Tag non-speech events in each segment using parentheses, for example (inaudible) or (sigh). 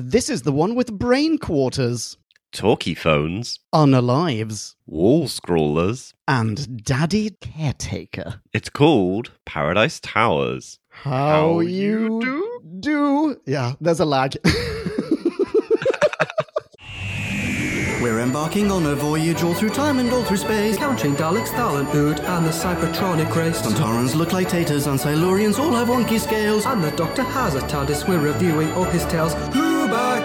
This is the one with brain quarters, Talkie phones, unalives, wall scrollers. and daddy caretaker. It's called Paradise Towers. How, How you you do? do? Yeah, there's a lag. (laughs) We're embarking on a voyage all through time and all through space. Counting Daleks, Thalan, Ood, and the Cybertronic race. Sontarans look like taters and Silurians all have wonky scales. And the Doctor has a TARDIS. We're reviewing all his tales.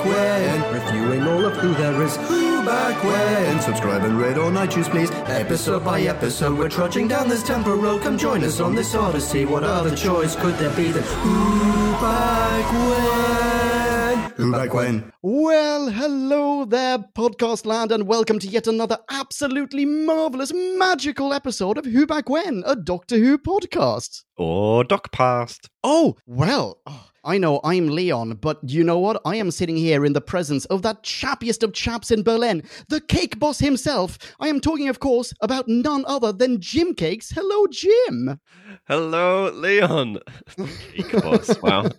Who back when? Reviewing all of who there is. Who back when? Subscribe and rate on iTunes, please. Episode by episode, we're trudging down this temporal road. Come join us on this odyssey. What other choice could there be than Who back when? Who back when? well, hello there, podcast land, and welcome to yet another absolutely marvelous, magical episode of Who Back When, a Doctor Who podcast. Or Doc Past. Oh, well, oh, I know I'm Leon, but you know what? I am sitting here in the presence of that chappiest of chaps in Berlin, the cake boss himself. I am talking, of course, about none other than Jim Cakes. Hello, Jim. Hello, Leon. (laughs) Cake boss. Wow.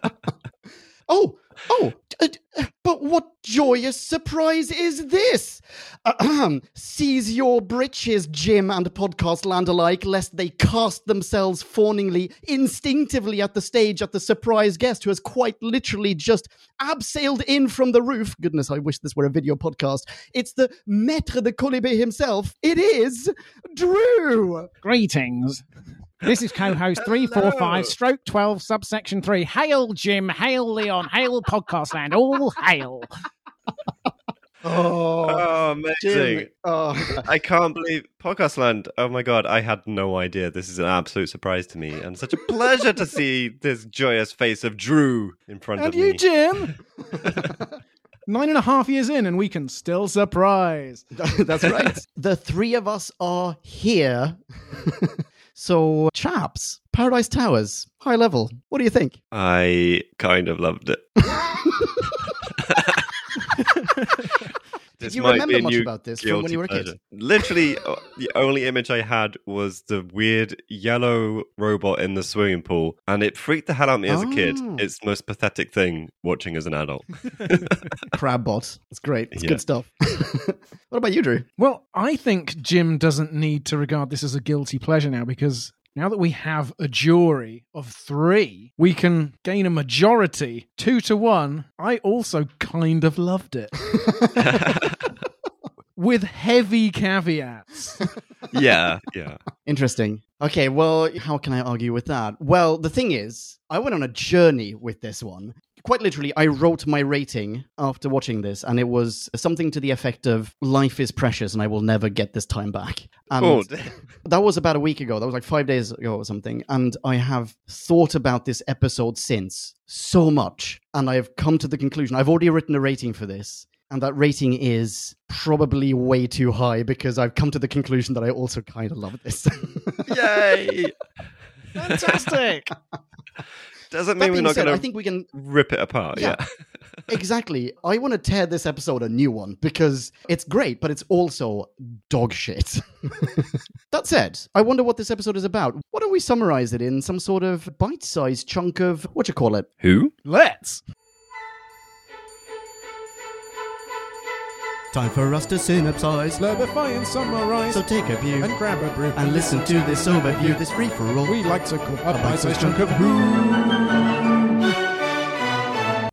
(laughs) Oh, oh, uh, uh, but what joyous surprise is this? Seize your britches, Jim and podcast land alike, lest they cast themselves fawningly, instinctively at the stage at the surprise guest who has quite literally just abseiled in from the roof. Goodness, I wish this were a video podcast. It's the maître de Colibé himself. It is Drew. Greetings. This is co-host three four five stroke twelve subsection three. Hail Jim, hail Leon, hail podcast land, all hail. (laughs) Oh, Oh, amazing. Jim. Oh. (laughs) I can't believe Podcast Land. Oh my god, I had no idea. This is an absolute surprise to me, and such a pleasure to see (laughs) this joyous face of Drew in front And of you, me. Jim. Nine and a half years in, and we can still surprise. That's right. the three of us are here. So, chaps, Paradise Towers, high level. What do you think? I kind of loved it. (laughs) Did This you might remember be a much new about this from when you were a kid? Literally, uh, the only image I had was the weird yellow robot in the swimming pool, and it freaked the hell out of me as a kid. Oh. It's the most pathetic thing watching as an adult. (laughs) Crabbot. It's great. It's Yeah. good stuff. (laughs) what about you, Drew? Well, I think Jim doesn't need to regard this as a guilty pleasure now because now that we have a jury of three, we can gain a majority, two to one. I also kind of loved it. (laughs) (laughs) With heavy caveats. (laughs) yeah, yeah. Interesting. Okay, well, how can I argue with that? Well, the thing is, I went on a journey with this one. Quite literally, I wrote my rating after watching this, and it was something to the effect of life is precious and I will never get this time back. And Oh, that was about a week ago. That was like five days ago or something. And I have thought about this episode since so much. And I have come to the conclusion I've already written a rating for this. And that rating is probably way too high because I've come to the conclusion that I also kind of love this. (laughs) yay! Fantastic. (laughs) Doesn't that mean we're not going I think we can rip it apart. Yeah. Yeah. (laughs) exactly. I want to tear this episode a new one because it's great, but it's also dog shit. (laughs) that said, I wonder what this episode is about. Why don't we summarize it in some sort of bite-sized chunk of what you call it? Who? Let's. Time for us to synopsize. Slurpify and summarize. So take a view and grab a brew. and listen to this overview, this free for all. we like to call a bite-sized bite-sized chunk of who.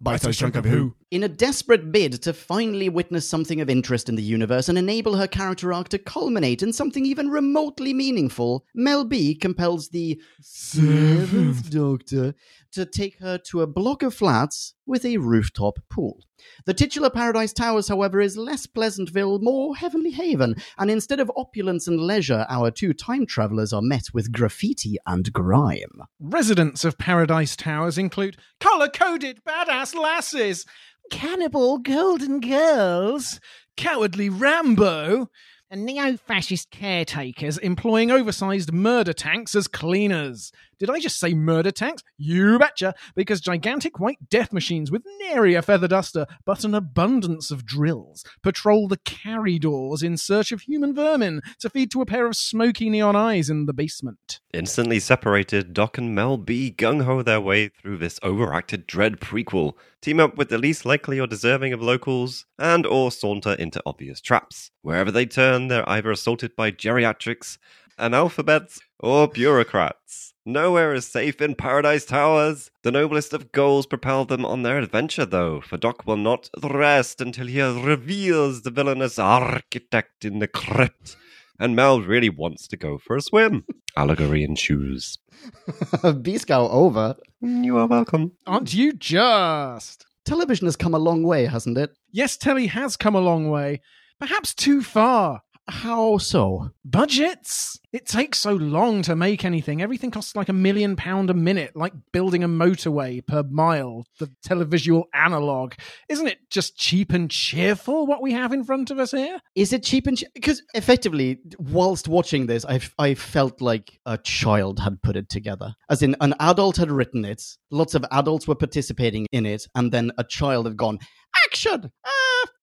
Bite-sized chunk of who. In a desperate bid to finally witness something of interest in the universe and enable her character arc to culminate in something even remotely meaningful, Mel B compels the Seventh Doctor to take her to a block of flats with a rooftop pool. The titular Paradise Towers, however, is less Pleasantville, more Heavenly Haven, and instead of opulence and leisure, our two time travelers are met with graffiti and grime. Residents of Paradise Towers include color coded badass lasses, cannibal golden girls, cowardly Rambo, and neo fascist caretakers employing oversized murder tanks as cleaners. Did I just say murder tanks? You betcha, because gigantic white death machines with nary a feather duster, but an abundance of drills, patrol the corridors in search of human vermin to feed to a pair of smoky neon eyes in the basement. Instantly separated, Doc and Mel B gung ho their way through this overacted dread prequel, team up with the least likely or deserving of locals, and or saunter into obvious traps. Wherever they turn, they're either assaulted by geriatrics, analphabets, or bureaucrats. Nowhere is safe in Paradise Towers. The noblest of goals propel them on their adventure, though, for Doc will not rest until he reveals the villainous architect in the crypt. And Mel really wants to go for a swim. (laughs) Allegory in shoes. (laughs) B Scout over. You are welcome. Aren't you just? Television has come a long way, hasn't it? Yes, Telly has come a long way. Perhaps too far. How so? Budgets? It takes so long to make anything. Everything costs like a million pound a minute, like building a motorway per mile, the televisual analog. Isn't it just cheap and cheerful what we have in front of us here? Is it cheap and because effectively, whilst watching this, I I felt like a child had put it together, as in an adult had written it. Lots of adults were participating in it, and then a child had gone action. Uh,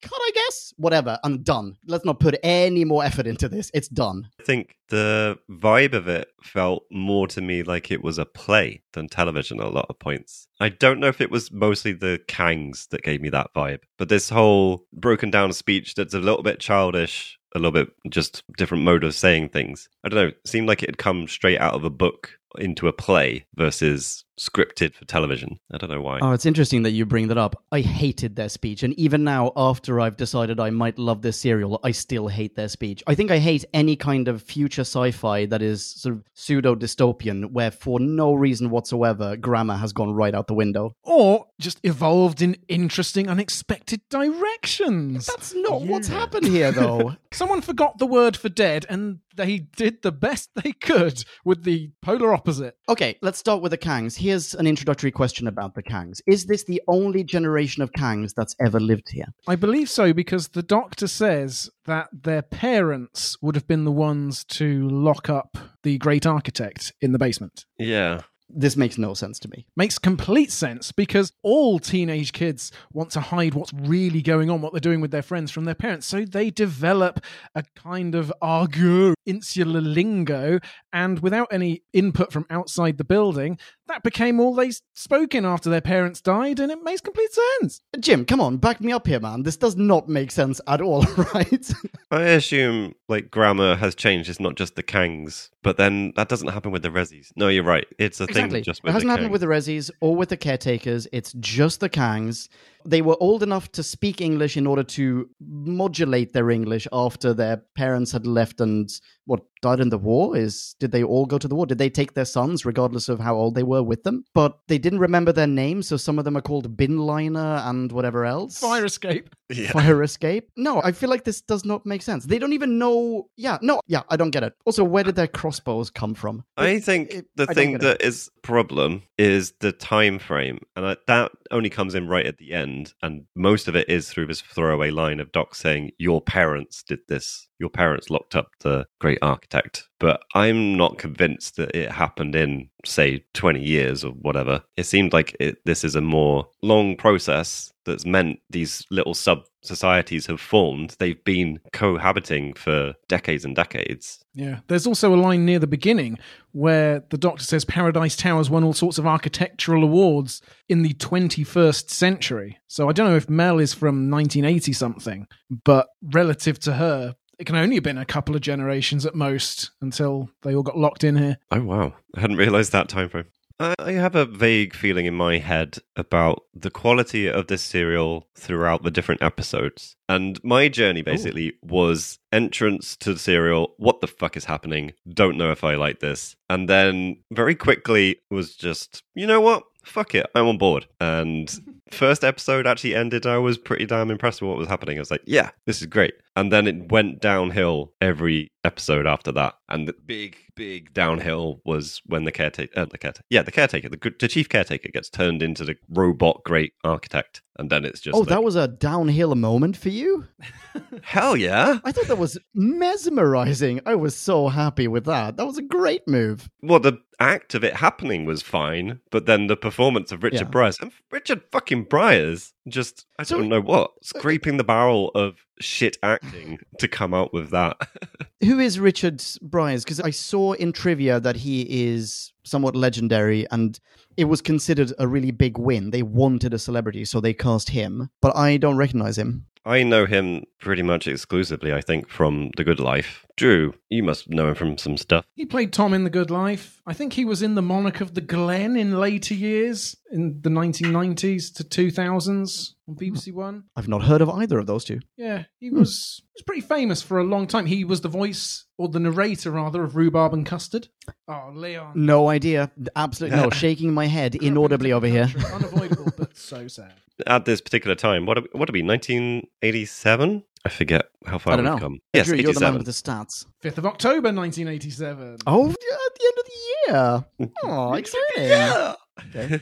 cut, I guess. Whatever. I'm done. Let's not put any more effort into this. It's done. I think the vibe of it felt more to me like it was a play than television at a lot of points. I don't know if it was mostly the Kangs that gave me that vibe, but this whole broken down speech that's a little bit childish, a little bit just different mode of saying things. I don't know. It seemed like it had come straight out of a book into a play versus scripted for television. I don't know why. Oh, it's interesting that you bring that up. I hated their speech. And even now, after I've decided I might love this serial, I still hate their speech. I think I hate any kind of future sci fi that is sort of pseudo dystopian, where for no reason whatsoever, grammar has gone right out the window. Or just evolved in interesting, unexpected directions. That's not what's happened here, though. (laughs) Someone forgot the word for dead and they did the best they could with the polar opposite. okay, let's start with the Kangs. Here's an introductory question about the Kangs. Is this the only generation of Kangs that's ever lived here? I believe so because the doctor says that their parents would have been the ones to lock up the great architect in the basement. yeah. This makes no sense to me. Makes complete sense because all teenage kids want to hide what's really going on, what they're doing with their friends from their parents. So they develop a kind of argot, insular lingo, and without any input from outside the building, that became all they spoke in after their parents died, and it makes complete sense. Jim, come on, back me up here, man. This does not make sense at all, (laughs) right? I assume like grammar has changed. It's not just the Kangs, but then that doesn't happen with the Rezzies. No, you're right. It's a exactly. just It hasn't happened with the Rezzies or with the caretakers. It's just the Kangs. They were old enough to speak English in order to modulate their English after their parents had left and what died in the war. Is did they all go to the war? Did they take their sons, regardless of how old they were, with them? But they didn't remember their names, so some of them are called Binliner and whatever else. Fire escape. Yeah. Fire escape? No, I feel like this does not make sense. They don't even know. Yeah, no, yeah, I don't get it. Also, where did their crossbows come from? I think it- the I thing get it. that is problem is the time frame, and that only comes in right at the end, and most of it is through this throwaway line of Doc saying, "Your parents did this. Your parents locked up the great architect." But I'm not convinced that it happened in, say, 20 years or whatever. It seemed like it, this is a more long process that's meant these little sub societies have formed. They've been cohabiting for decades and decades. Yeah. There's also a line near the beginning where the doctor says Paradise Towers won all sorts of architectural awards in the 21st century. So I don't know if Mel is from 1980 something, but relative to her, it can only have been a couple of generations at most until they all got locked in here. Oh wow, I hadn't realised that time frame. I I have a vague feeling in my head about the quality of this serial throughout the different episodes. And my journey basically was entrance to the serial, what the fuck is happening? Don't know if I like this. And then very quickly was just, you know what? Fuck it, I'm on board. And (laughs) first episode actually ended, I was pretty damn impressed with what was happening. I was like, yeah, this is great. And then it went downhill every episode after that. And the big, big downhill was when the caretaker, uh, the caretaker, yeah, the caretaker, the, the chief caretaker gets turned into the robot great architect. And then it's just Oh, like, that was a downhill moment for you? (laughs) hell yeah. I thought that was mesmerizing. I was so happy with that. That was a great move. Well, the act of it happening was fine, but then the performance of Richard Yeah. Briers and Richard fucking Briers just I don't know what uh, scraping the barrel of shit acting to come out with that. (laughs) Who is Richard Briers? Because I saw in trivia that he is somewhat legendary and it was considered a really big win. They wanted a celebrity, so they cast him, but I don't recognize him. I know him pretty much exclusively, I think, from The Good Life. Drew, you must know him from some stuff. He played Tom in The Good Life. I think he was in The Monarch of the Glen in later years, in the 1990s to 2000s on BBC hmm. One. I've not heard of either of those two. Yeah, he was, He was pretty famous for a long time. He was the voice, or the narrator rather, of Roobarb and Custard. Oh, Leon. No idea. Absolutely no. Shaking my head (laughs) inaudibly over here. Unavoidable, but so sad. At this particular time, what what would it be? 1987? I forget how far I don't we've know. come. Hey, Yes, Drew, you're the man 87. with the stats. 5th of October 1987. Oh, at the end of the year. Oh, (laughs) exciting. Yeah. Okay.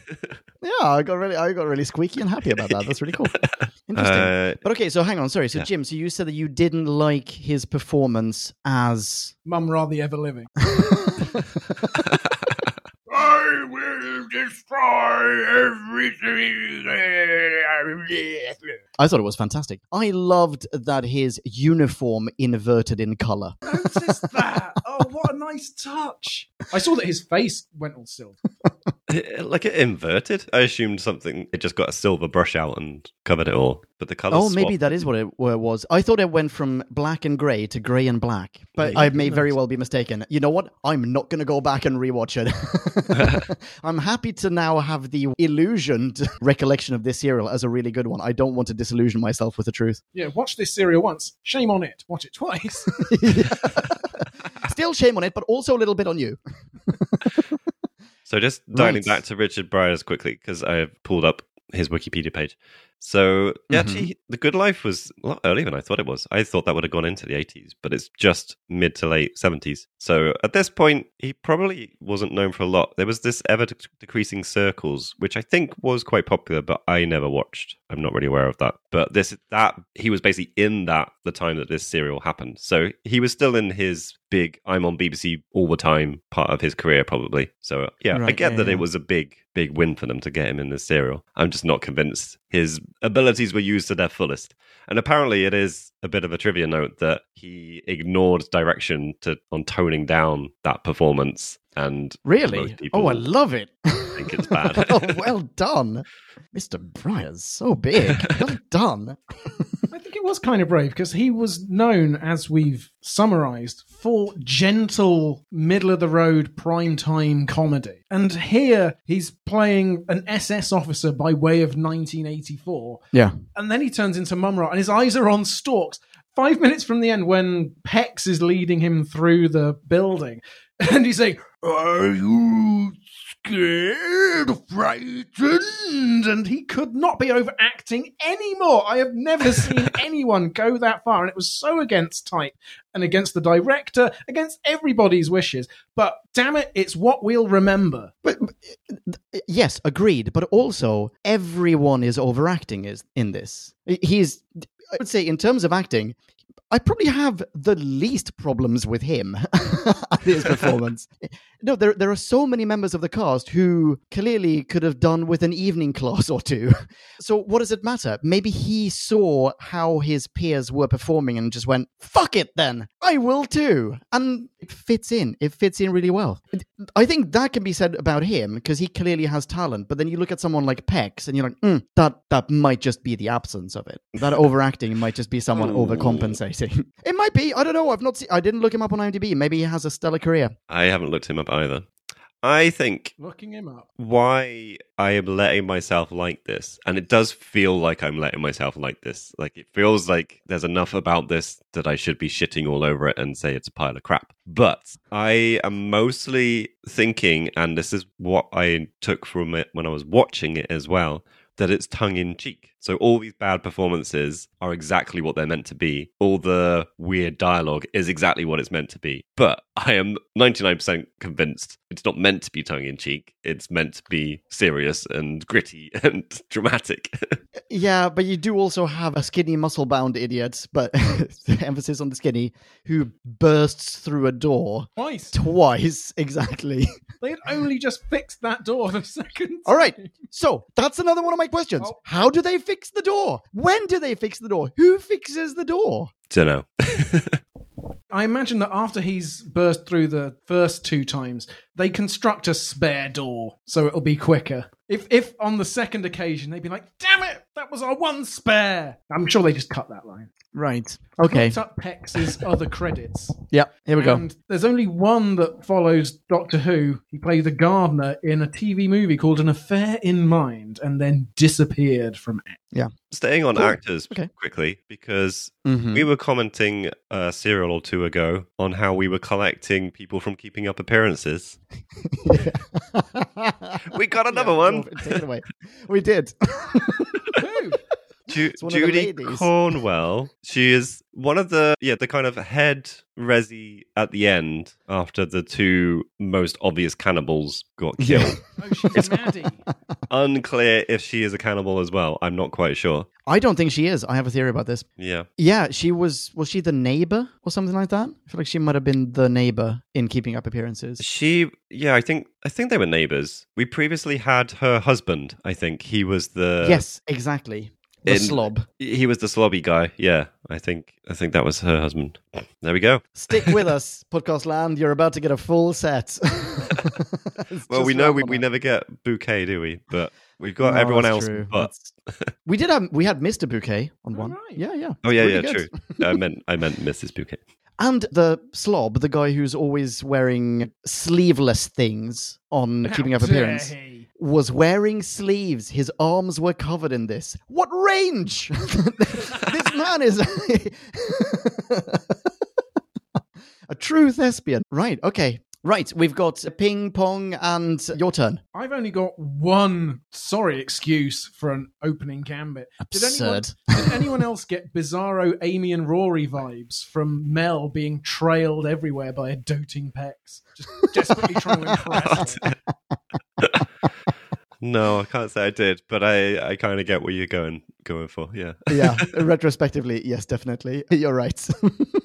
Yeah, I got really, I got really squeaky and happy about that. That's really cool. (laughs) Interesting. Uh, but okay, so hang on. Sorry. So yeah. Jim, so you said that you didn't like his performance as. Mumm-Ra the Ever Living. (laughs) I will destroy everything. I thought it was fantastic. I loved that his uniform inverted in color. Notice that. (laughs) Oh, what a nice touch. I saw that his face went all silver. (laughs) like it inverted. I assumed something. It just got a silver brush out and covered it all. But the color. Oh, maybe that is what it wa- was. I thought it went from black and grey to grey and black, but Yeah, I may very well be mistaken. You know what? I'm not going to go back and rewatch it. (laughs) (laughs) I'm happy to now have the illusioned recollection of this serial as a really good one. I don't want to disillusion myself with the truth. Yeah, watch this serial once. Shame on it. Watch it twice. Still shame on it, but also a little bit on you. (laughs) So just dialing Right. back to Richard Briers quickly because I have pulled up his Wikipedia page. So yeah, Mhm. actually, The Good Life was a lot earlier than I thought it was. I thought that would have gone into the 80s, but it's just mid to late 70s. So at this point, he probably wasn't known for a lot. There was this ever decreasing circles, which I think was quite popular, but I never watched. I'm not really aware of that. But this that he was basically in that the time that this serial happened. So he was still in his big I'm on BBC all the time part of his career probably. So yeah, I get yeah, that yeah. it was a big big win for them to get him in this serial. I'm just not convinced his abilities were used to their fullest. And apparently it is a bit of a trivia note that he ignored direction to on toning down that performance and Really? Oh, I love it. think it's bad. (laughs) oh, well done. Mr. Briers, so big. (laughs) Well done. I think it was kind of brave because he was known, as we've summarized, for gentle, middle of the road primetime comedy. And here he's playing an SS officer by way of 1984. Yeah. And then he turns into Mumm-Ra and his eyes are on stalks. Five minutes from the end, when Pex is leading him through the building, (laughs) and he's saying, Are you scared, frightened? And he could not be overacting anymore. I have never seen (laughs) anyone go that far. And it was so against type and against the director, against everybody's wishes. But damn it, it's what we'll remember. But, yes, agreed. But also, everyone is overacting is in this. He's, I would say, in terms of acting, I probably have the least problems with him (laughs) his performance. (laughs) no, there there are so many members of the cast who clearly could have done with an evening class or two. (laughs) So what does it matter? Maybe he saw how his peers were performing and just went, "Fuck it, then I will too," and it fits in. It fits in really well. I think that can be said about him because he clearly has talent. But then you look at someone like Pex, and you're like, mm, that that might just be the absence of it. That (laughs) overacting might just be someone overcompensating. It might be. I don't know. I've not. seen I didn't look him up on IMDb. Maybe he has a stellar career. I haven't looked him up either. I think Looking him up. why I am letting myself like this, and it does feel like I'm letting myself like this. Like it feels like there's enough about this that I should be shitting all over it and say it's a pile of crap. But I am mostly thinking, and this is what I took from it when I was watching it as well, that it's tongue in cheek. So all these bad performances are exactly what they're meant to be. All the weird dialogue is exactly what it's meant to be. But I am 99% convinced it's not meant to be tongue in cheek. It's meant to be serious and gritty (laughs) and dramatic. (laughs) Yeah, but you do also have a skinny, muscle bound idiot, but (laughs) emphasis on the skinny, who bursts through a door Twice. twice exactly. They had only just fixed that door the second. All right. So that's another one of my questions. Oh. How do they fix the door? When do they fix the door? Who fixes the door? Don't know. (laughs) I imagine that after he's burst through the first two times, they construct a spare door so it'll be quicker. If if on the second occasion they'd be like, "Damn it, that was our one spare," I'm sure they just cut that line. Right. Okay. Looked up Pex's other credits. Yeah. Here we go. And there's only one that follows Doctor Who. He played the gardener in a TV movie called An Affair in Mind and then disappeared from act. Yeah. Staying on Cool. actors Okay. quickly, because Mhm. we were commenting a serial or two ago on how we were collecting people from keeping up appearances. (laughs) We got another one. Take it away. We did. (laughs) Who? Ju- It's one of the Judy. Cornwell. She is one of the yeah the kind of head rezzie at the end after the two most obvious cannibals got Yeah. killed. (laughs) Oh, she's Maddy. Unclear if she is a cannibal as well. I'm not quite sure. I don't think she is. I have a theory about this. Yeah. Yeah, she was. Was she the neighbor or something like that? I feel like she might have been the neighbor in Keeping Up Appearances. She yeah, I think I think they were neighbors. We previously had her husband, I think. He was the yes, exactly. The in- slob. He was the slobby guy. Yeah. I think I think that was her husband. There we go. Stick with us, podcast land. You're about to get a full set. (laughs) Well, we know we, we never get bouquet, do we? But we've got No, everyone else true. but we did have we had Mr. Bouquet on one. right. Yeah, yeah. Oh yeah, Really yeah, good. true. (laughs) I meant I meant Mrs. Bouquet. And the slob, the guy who's always wearing sleeveless things on Keeping Up Appearance, he. Was wearing sleeves. His arms were covered in this. What range? (laughs) this man is (laughs) a true thespian. Right, okay. Right, we've got ping pong and your turn. I've only got one sorry excuse for an opening gambit. Did anyone, Absurd. did anyone else get bizarro Amy and Rory vibes from Mel being trailed everywhere by a doting Pex? Just desperately trying to impress her. (laughs) No, I can't say I did, but I, I kind of get what you're going going for. Yeah. yeah, (laughs) retrospectively, yes, definitely. (laughs) You're right.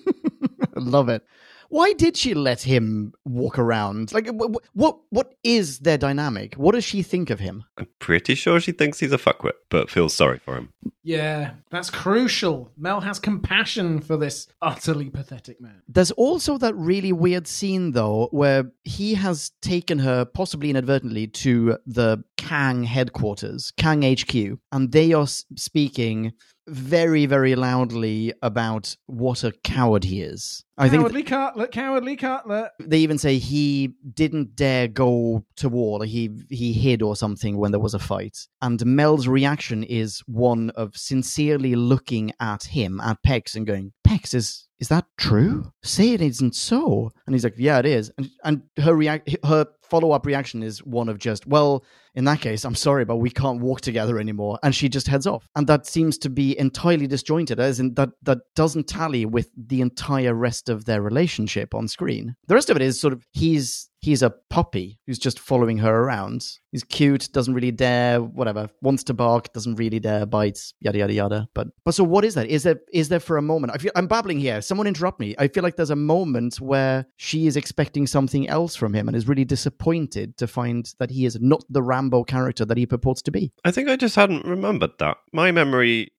(laughs) Love it. Why did she let him walk around? Like, wh- wh- what what is their dynamic? What does she think of him? I'm pretty sure she thinks he's a fuckwit, but feels sorry for him. Yeah, that's crucial. Mel has compassion for this utterly pathetic man. There's also that really weird scene, though, where he has taken her, possibly inadvertently, to the Kang headquarters, Kang HQ, and they are speaking very, very loudly about what a coward he is. I think cowardly Cutlet, cowardly Cutlet. they even say he didn't dare go to war. Like he he hid or something when there was a fight. And Mel's reaction is one of sincerely looking at him, at Pex, and going, "Pex, is is that true? Say it isn't so." And he's like, "Yeah, it is." And and her react her follow up reaction is one of just, "Well." In that case, I'm sorry, but we can't walk together anymore. And she just heads off. And that seems to be entirely disjointed, as in that that doesn't tally with the entire rest of their relationship on screen. The rest of it is sort of he's he's a puppy who's just following her around. He's cute, doesn't really dare, whatever, wants to bark, doesn't really dare, bites, yada yada yada. But but so what is that? Is there is there for a moment? I feel I'm babbling here. Someone interrupt me. I feel like there's a moment where she is expecting something else from him and is really disappointed to find that he is not the Rambo character that he purports to be. I think I just hadn't remembered that. My memory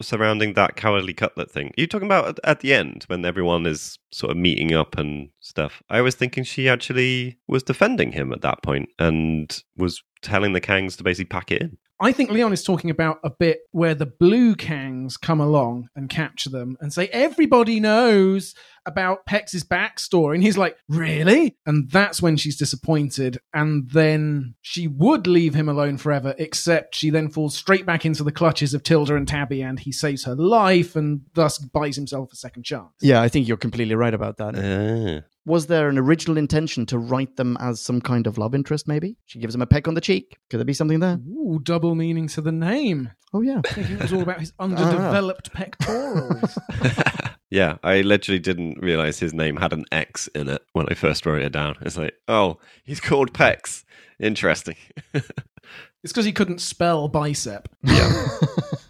surrounding that cowardly cutlet thing. you talking about at the end when everyone is sort of meeting up and stuff? I was thinking she actually was defending him at that point and was telling the Kangs to basically pack it in. I think Leon is talking about a bit where the blue Kangs come along and capture them and say, everybody knows about Pex's backstory. And he's like, really? And that's when she's disappointed. And then she would leave him alone forever, except she then falls straight back into the clutches of Tilda and Tabby and he saves her life and thus buys himself a second chance. Yeah, I think you're completely right about that. Ah. Was there an original intention to write them as some kind of love interest, maybe? She gives him a peck on the cheek. Could there be something there? Ooh, double meaning to the name. Oh, yeah. Thinking it was all about his (laughs) underdeveloped pectorals. (laughs) (laughs) Yeah, I literally didn't realize his name had an X in it when I first wrote it down. It's like, oh, he's called Pex. Interesting. It's because he couldn't spell bicep. yeah.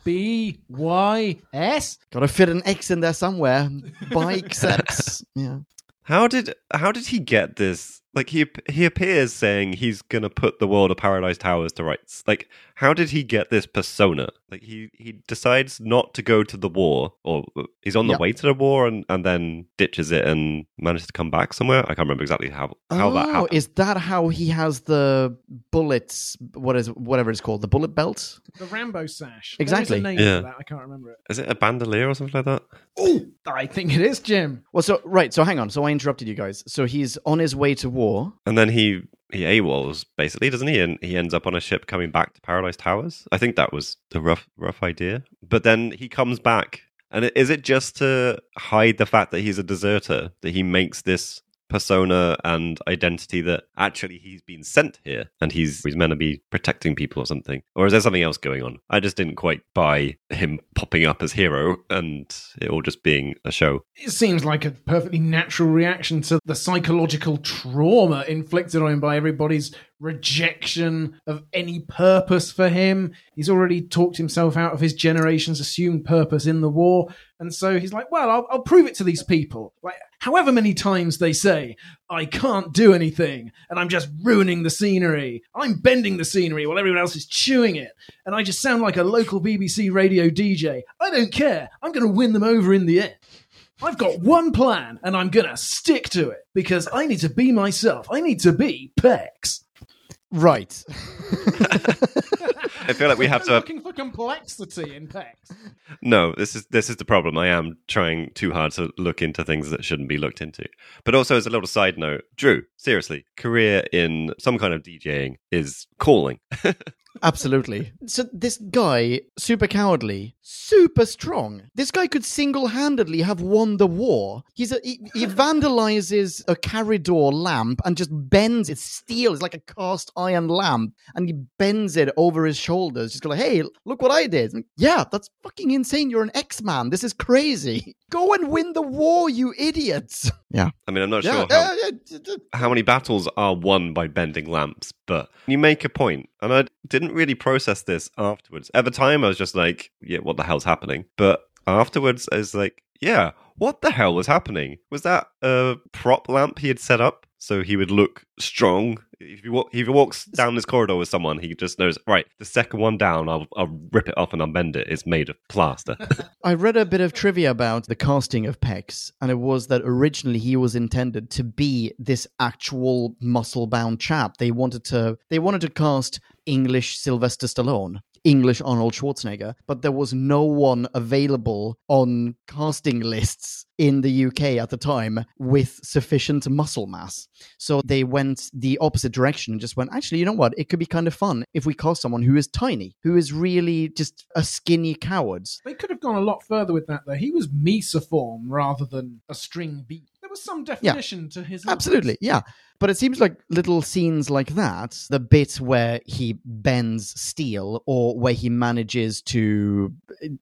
B Y S. Gotta fit an X in there somewhere. Biceps. yeah. How did how did he get this? Like he he appears saying he's gonna put the world of Paradise Towers to rights. Like how did he get this persona? Like he he decides not to go to the war, or he's on the Yep. way to the war and and then ditches it and manages to come back somewhere. I can't remember exactly how how that oh, happened. is that how he has the bullets? What is whatever it's called? The bullet belt? The Rambo sash. Exactly. A name Yeah. for that. I can't remember it. Is it a bandolier or something like that? Oh, I think it is, Jim. Well, so right. So hang on. So I interrupted you guys. So he's on his way to war. And then he he AWOLs basically, doesn't he? And he ends up on a ship coming back to Paradise Towers. I think that was the rough rough idea. But then he comes back, and is it just to hide the fact that he's a deserter that he makes this persona and identity that actually he's been sent here and he's he's meant to be protecting people or something. Or is there something else going on? I just didn't quite buy him popping up as hero and it all just being a show. It seems like a perfectly natural reaction to the psychological trauma inflicted on him by everybody's rejection of any purpose for him. He's already talked himself out of his generation's assumed purpose in the war. And so he's like, well, I'll, I'll prove it to these people. Like, however many times they say, I can't do anything and I'm just ruining the scenery. I'm bending the scenery while everyone else is chewing it. And I just sound like a local BBC radio DJ. I don't care. I'm going to win them over in the end. I've got one plan and I'm going to stick to it because I need to be myself. I need to be Pex. Right. (laughs) (laughs) i feel like we have to looking for complexity in Pex. No, this is this is the problem. I am trying too hard to look into things that shouldn't be looked into. But also, as a little side note, Drew, seriously, career in some kind of DJing is calling. (laughs) Absolutely. So this guy, super cowardly, super strong. This guy could single-handedly have won the war. He's a, he, he vandalizes a corridor lamp and just bends it. Steel It's like a cast iron lamp, and he bends it over his shoulders. Just go like, "Hey, look what I did!" And, yeah, that's fucking insane. You're an X-Man. This is crazy. (laughs) Go and win the war, you idiots. (laughs) Yeah. I mean, I'm not Yeah. sure how, uh, yeah, how many battles are won by bending lamps, but you make a point, and I didn't really process this afterwards. At the time, I was just like, "Yeah, what the hell's happening?" But afterwards, I was like, "Yeah, what the hell was happening? Was that a prop lamp he had set up so he would look strong?" If he, wa- if he walks down this corridor with someone, he just knows, right, the second one down, I'll, I'll rip it off and unbend it. It's made of plaster. (laughs) I read a bit of trivia about the casting of Pex, and it was that originally he was intended to be this actual muscle-bound chap. They wanted to they wanted to cast English Sylvester Stallone, English Arnold Schwarzenegger, but there was no one available on casting lists in the UK at the time with sufficient muscle mass. So they went the opposite direction and just went, actually, you know what? It could be kind of fun if we cast someone who is tiny, who is really just a skinny coward. They could have gone a lot further with that, though. He was mesophorum rather than a string beat. Was some definition to his. Absolutely, yeah. But it seems like little scenes like that, the bit where he bends steel or where he manages to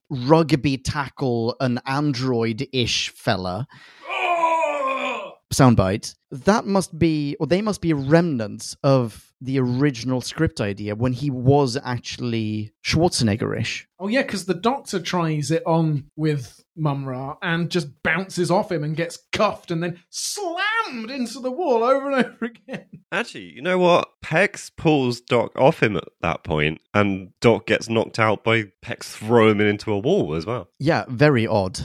rugby tackle an android ish fella, ah! soundbite, that must be, or they must be remnants of the original script idea when he was actually Schwarzenegger ish. Oh yeah, because the doctor tries it on with Mumm-Ra and just bounces off him and gets cuffed and then slammed into the wall over and (laughs) over again. Actually, you know what? Pex pulls Doc off him at that point, and Doc gets knocked out by Pex throwing him into a wall as well. Yeah, very odd.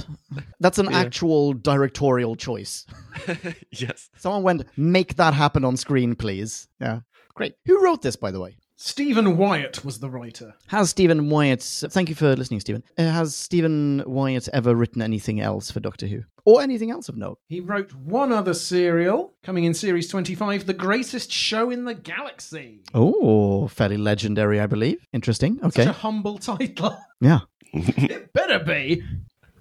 That's an Yeah. actual directorial choice. (laughs) yes. Someone went, make that happen on screen, please. Yeah. Great. Who wrote this, by the way? Stephen Wyatt was the writer. Has Stephen Wyatt, thank you for listening, Stephen. Uh, has Stephen Wyatt ever written anything else for Doctor Who? Or anything else of note? He wrote one other serial coming in series 25, The Greatest Show in the Galaxy. Oh, fairly legendary, I believe. Interesting. Okay. Such a humble title. (laughs) Yeah. it better be.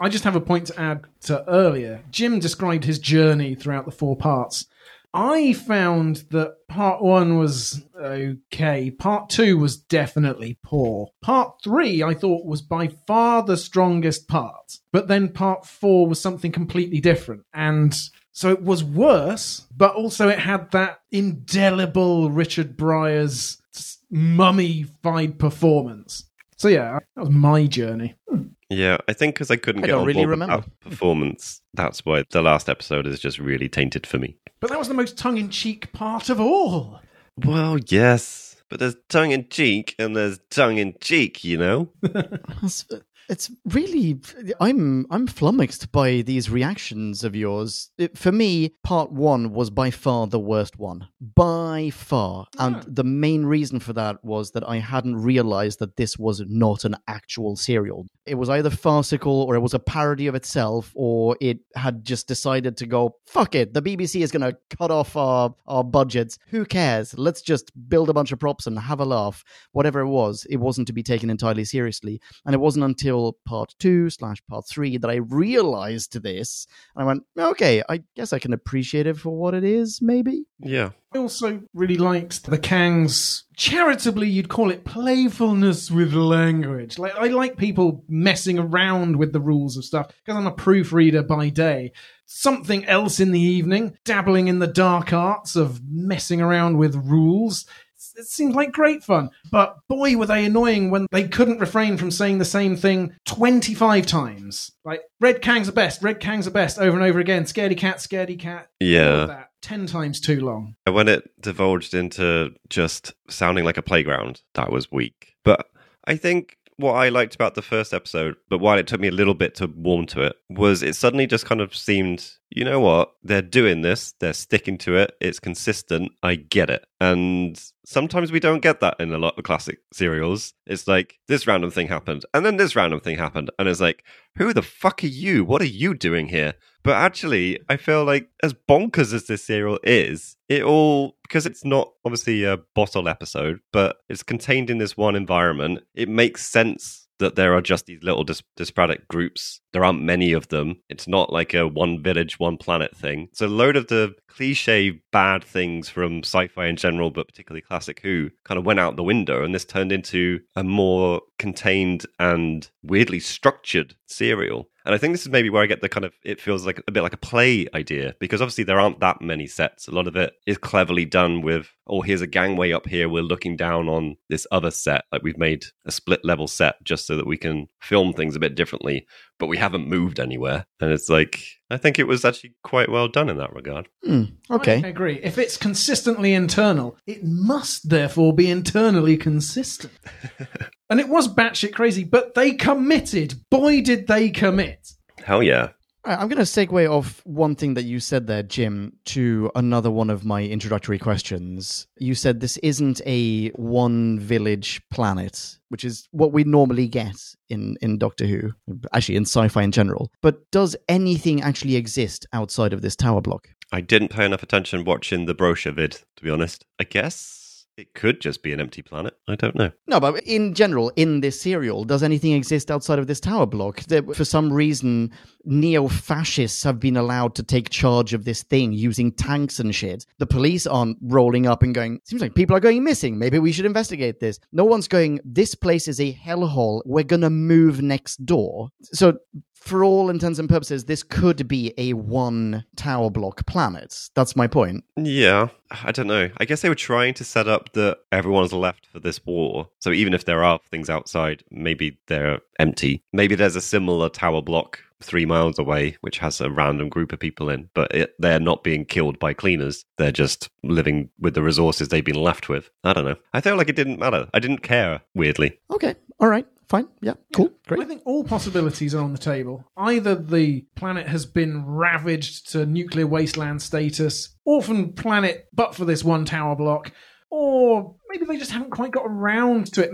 I just have a point to add to earlier. Jim described his journey throughout the four parts. I found that part one was okay. Part two was definitely poor. Part three, I thought, was by far the strongest part. But then part four was something completely different. And so it was worse, but also it had that indelible Richard Briers' mummified performance. So yeah, that was my journey. Hmm. Yeah, I think because I couldn't I get don't on really board with remember. that performance, that's why the last episode is just really tainted for me. But that was the most tongue in cheek part of all. Well, yes, but there's tongue in cheek and there's tongue in cheek, you know. (laughs) (laughs) It's, really I'm I'm flummoxed by these reactions of yours. It- for me, part one was by far the worst one, by far, and hmm. the main reason for that was that I hadn't realized that this was not an actual serial. It was either farcical or it was a parody of itself, or it had just decided to go fuck it. The BBC is going to cut off our our budgets. Who cares? Let's just build a bunch of props and have a laugh. Whatever it was, it wasn't to be taken entirely seriously. And it wasn't until part two slash part three that I realized this. And I went, okay, I guess I can appreciate it for what it is, maybe. Yeah, I also really liked the Kang's charitably you'd call it playfulness with language. Like I like people messing around with the rules of stuff because I'm a proofreader by day. Something else in the evening, dabbling in the dark arts of messing around with rules. It seemed like great fun, but boy, were they annoying when they couldn't refrain from saying the same thing 25 times. Like, Red Kang's the best, Red Kang's the best, over and over again. Scaredy cat, scaredy cat. yeah. 10 times too long. And When it divulged into just sounding like a playground, that was weak. But I think what I liked about the first episode, but while it took me a little bit to warm to it, was it suddenly just kind of seemed, you know what? They're doing this, they're sticking to it, it's consistent, I get it. And sometimes we don't get that in a lot of classic serials. It's like this random thing happened, and then this random thing happened, and it's like, who the fuck are you? What are you doing here? But actually, I feel like as bonkers as this serial is, it all because it's not obviously a bottle episode, but it's contained in this one environment. It makes sense that there are just these little dis- disparate groups. There aren't many of them. It's not like a one village, one planet thing. So a load of the cliche bad things from sci-fi in general, but particularly classic Who, kind of went out the window, and this turned into a more contained and weirdly structured serial. And I think this is maybe where I get the kind of it feels like a bit like a play idea because obviously there aren't that many sets. A lot of it is cleverly done with, oh, here's a gangway up here. We're looking down on this other set. Like we've made a split level set just so that we can film things a bit differently, but we haven't moved anywhere. And it's like, I think it was actually quite well done in that regard. Hmm, Okay, I agree. If it's consistently internal, it must therefore be internally consistent. (laughs) and it was batshit crazy, but they committed. Boy, did they commit. Hell yeah. Right, I'm going to segue off one thing that you said there, Jim, to another one of my introductory questions. You said this isn't a one village planet, which is what we normally get in, in Doctor Who, actually in sci fi in general. But does anything actually exist outside of this tower block? I didn't pay enough attention watching the brochure vid, to be honest. I guess it could just be an empty planet. I don't know. No, but in general, in this serial, does anything exist outside of this tower block? There, for some reason, neo fascists have been allowed to take charge of this thing using tanks and shit. The police aren't rolling up and going, seems like people are going missing. Maybe we should investigate this. No one's going, this place is a hellhole. We're going to move next door. So, for all intents and purposes, this could be a one tower block planet. That's my point. Yeah, I don't know. I guess they were trying to set up that everyone's left for this war. So even if there are things outside, maybe they're empty. Maybe there's a similar tower block three miles away, which has a random group of people in, but it, they're not being killed by cleaners. They're just living with the resources they've been left with. I don't know. I felt like it didn't matter. I didn't care, weirdly. Okay. All right. Fine. Yeah. Cool. Great. I think all possibilities are on the table. Either the planet has been ravaged to nuclear wasteland status, orphan planet, but for this one tower block, or maybe they just haven't quite got around to it.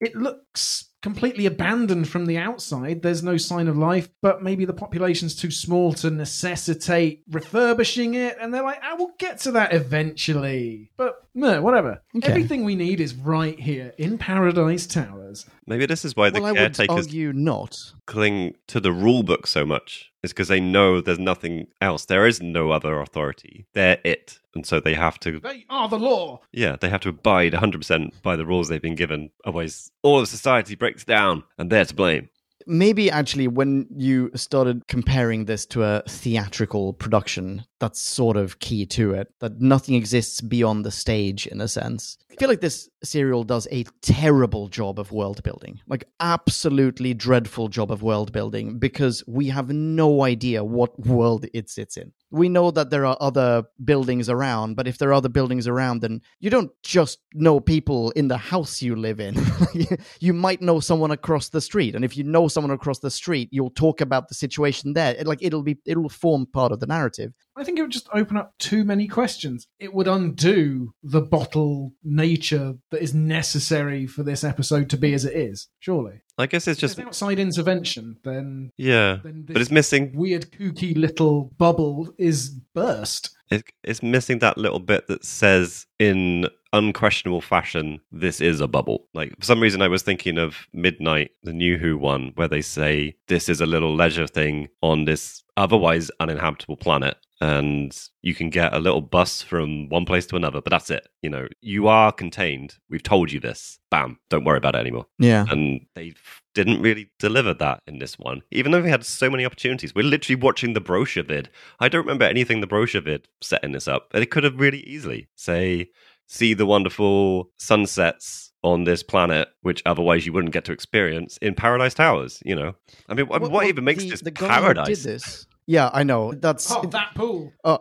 It looks completely abandoned from the outside. There's no sign of life, but maybe the population's too small to necessitate refurbishing it, and they're like, ah, I will get to that eventually. But No, whatever. Okay. Everything we need is right here in Paradise Towers. Maybe this is why the well, I would caretakers argue not. cling to the rule book so much. It's because they know there's nothing else. There is no other authority. They're it. And so they have to, They are the law. yeah, they have to abide 100% by the rules they've been given. Otherwise, all of society breaks down and they're to blame. Maybe actually, when you started comparing this to a theatrical production, that's sort of key to it. That nothing exists beyond the stage, in a sense. I feel like this serial does a terrible job of world building, like absolutely dreadful job of world building, because we have no idea what world it sits in. We know that there are other buildings around, but if there are other buildings around, then you don't just know people in the house you live in. (laughs) you might know someone across the street, and if you know someone across the street, you'll talk about the situation there. It- Like it'll be, it'll form part of the narrative. I think it would just open up too many questions. It would undo the bottle nature that is necessary for this episode to be as it is, surely. I guess it's Just outside intervention, then yeah. then But it's missing weird kooky little bubble is burst. It, it's missing that little bit that says in unquestionable fashion, this is a bubble. Like, for some reason, I was thinking of Midnight, the New Who one, where they say this is a little leisure thing on this otherwise uninhabitable planet. And you can get a little bus from one place to another, but that's it. You know, you are contained. We've told you this. Bam. Don't worry about it anymore. Yeah. And they didn't really deliver that in this one, even though they had so many opportunities. We're literally watching the brochure vid. I don't remember anything the brochure vid setting this up, but it could have really easily say, see the wonderful sunsets on this planet, which otherwise you wouldn't get to experience in Paradise Towers. You know, I mean, what, what, even makes the, this the paradise? Did this? Yeah, I know. That's Oh, that pool. Oh,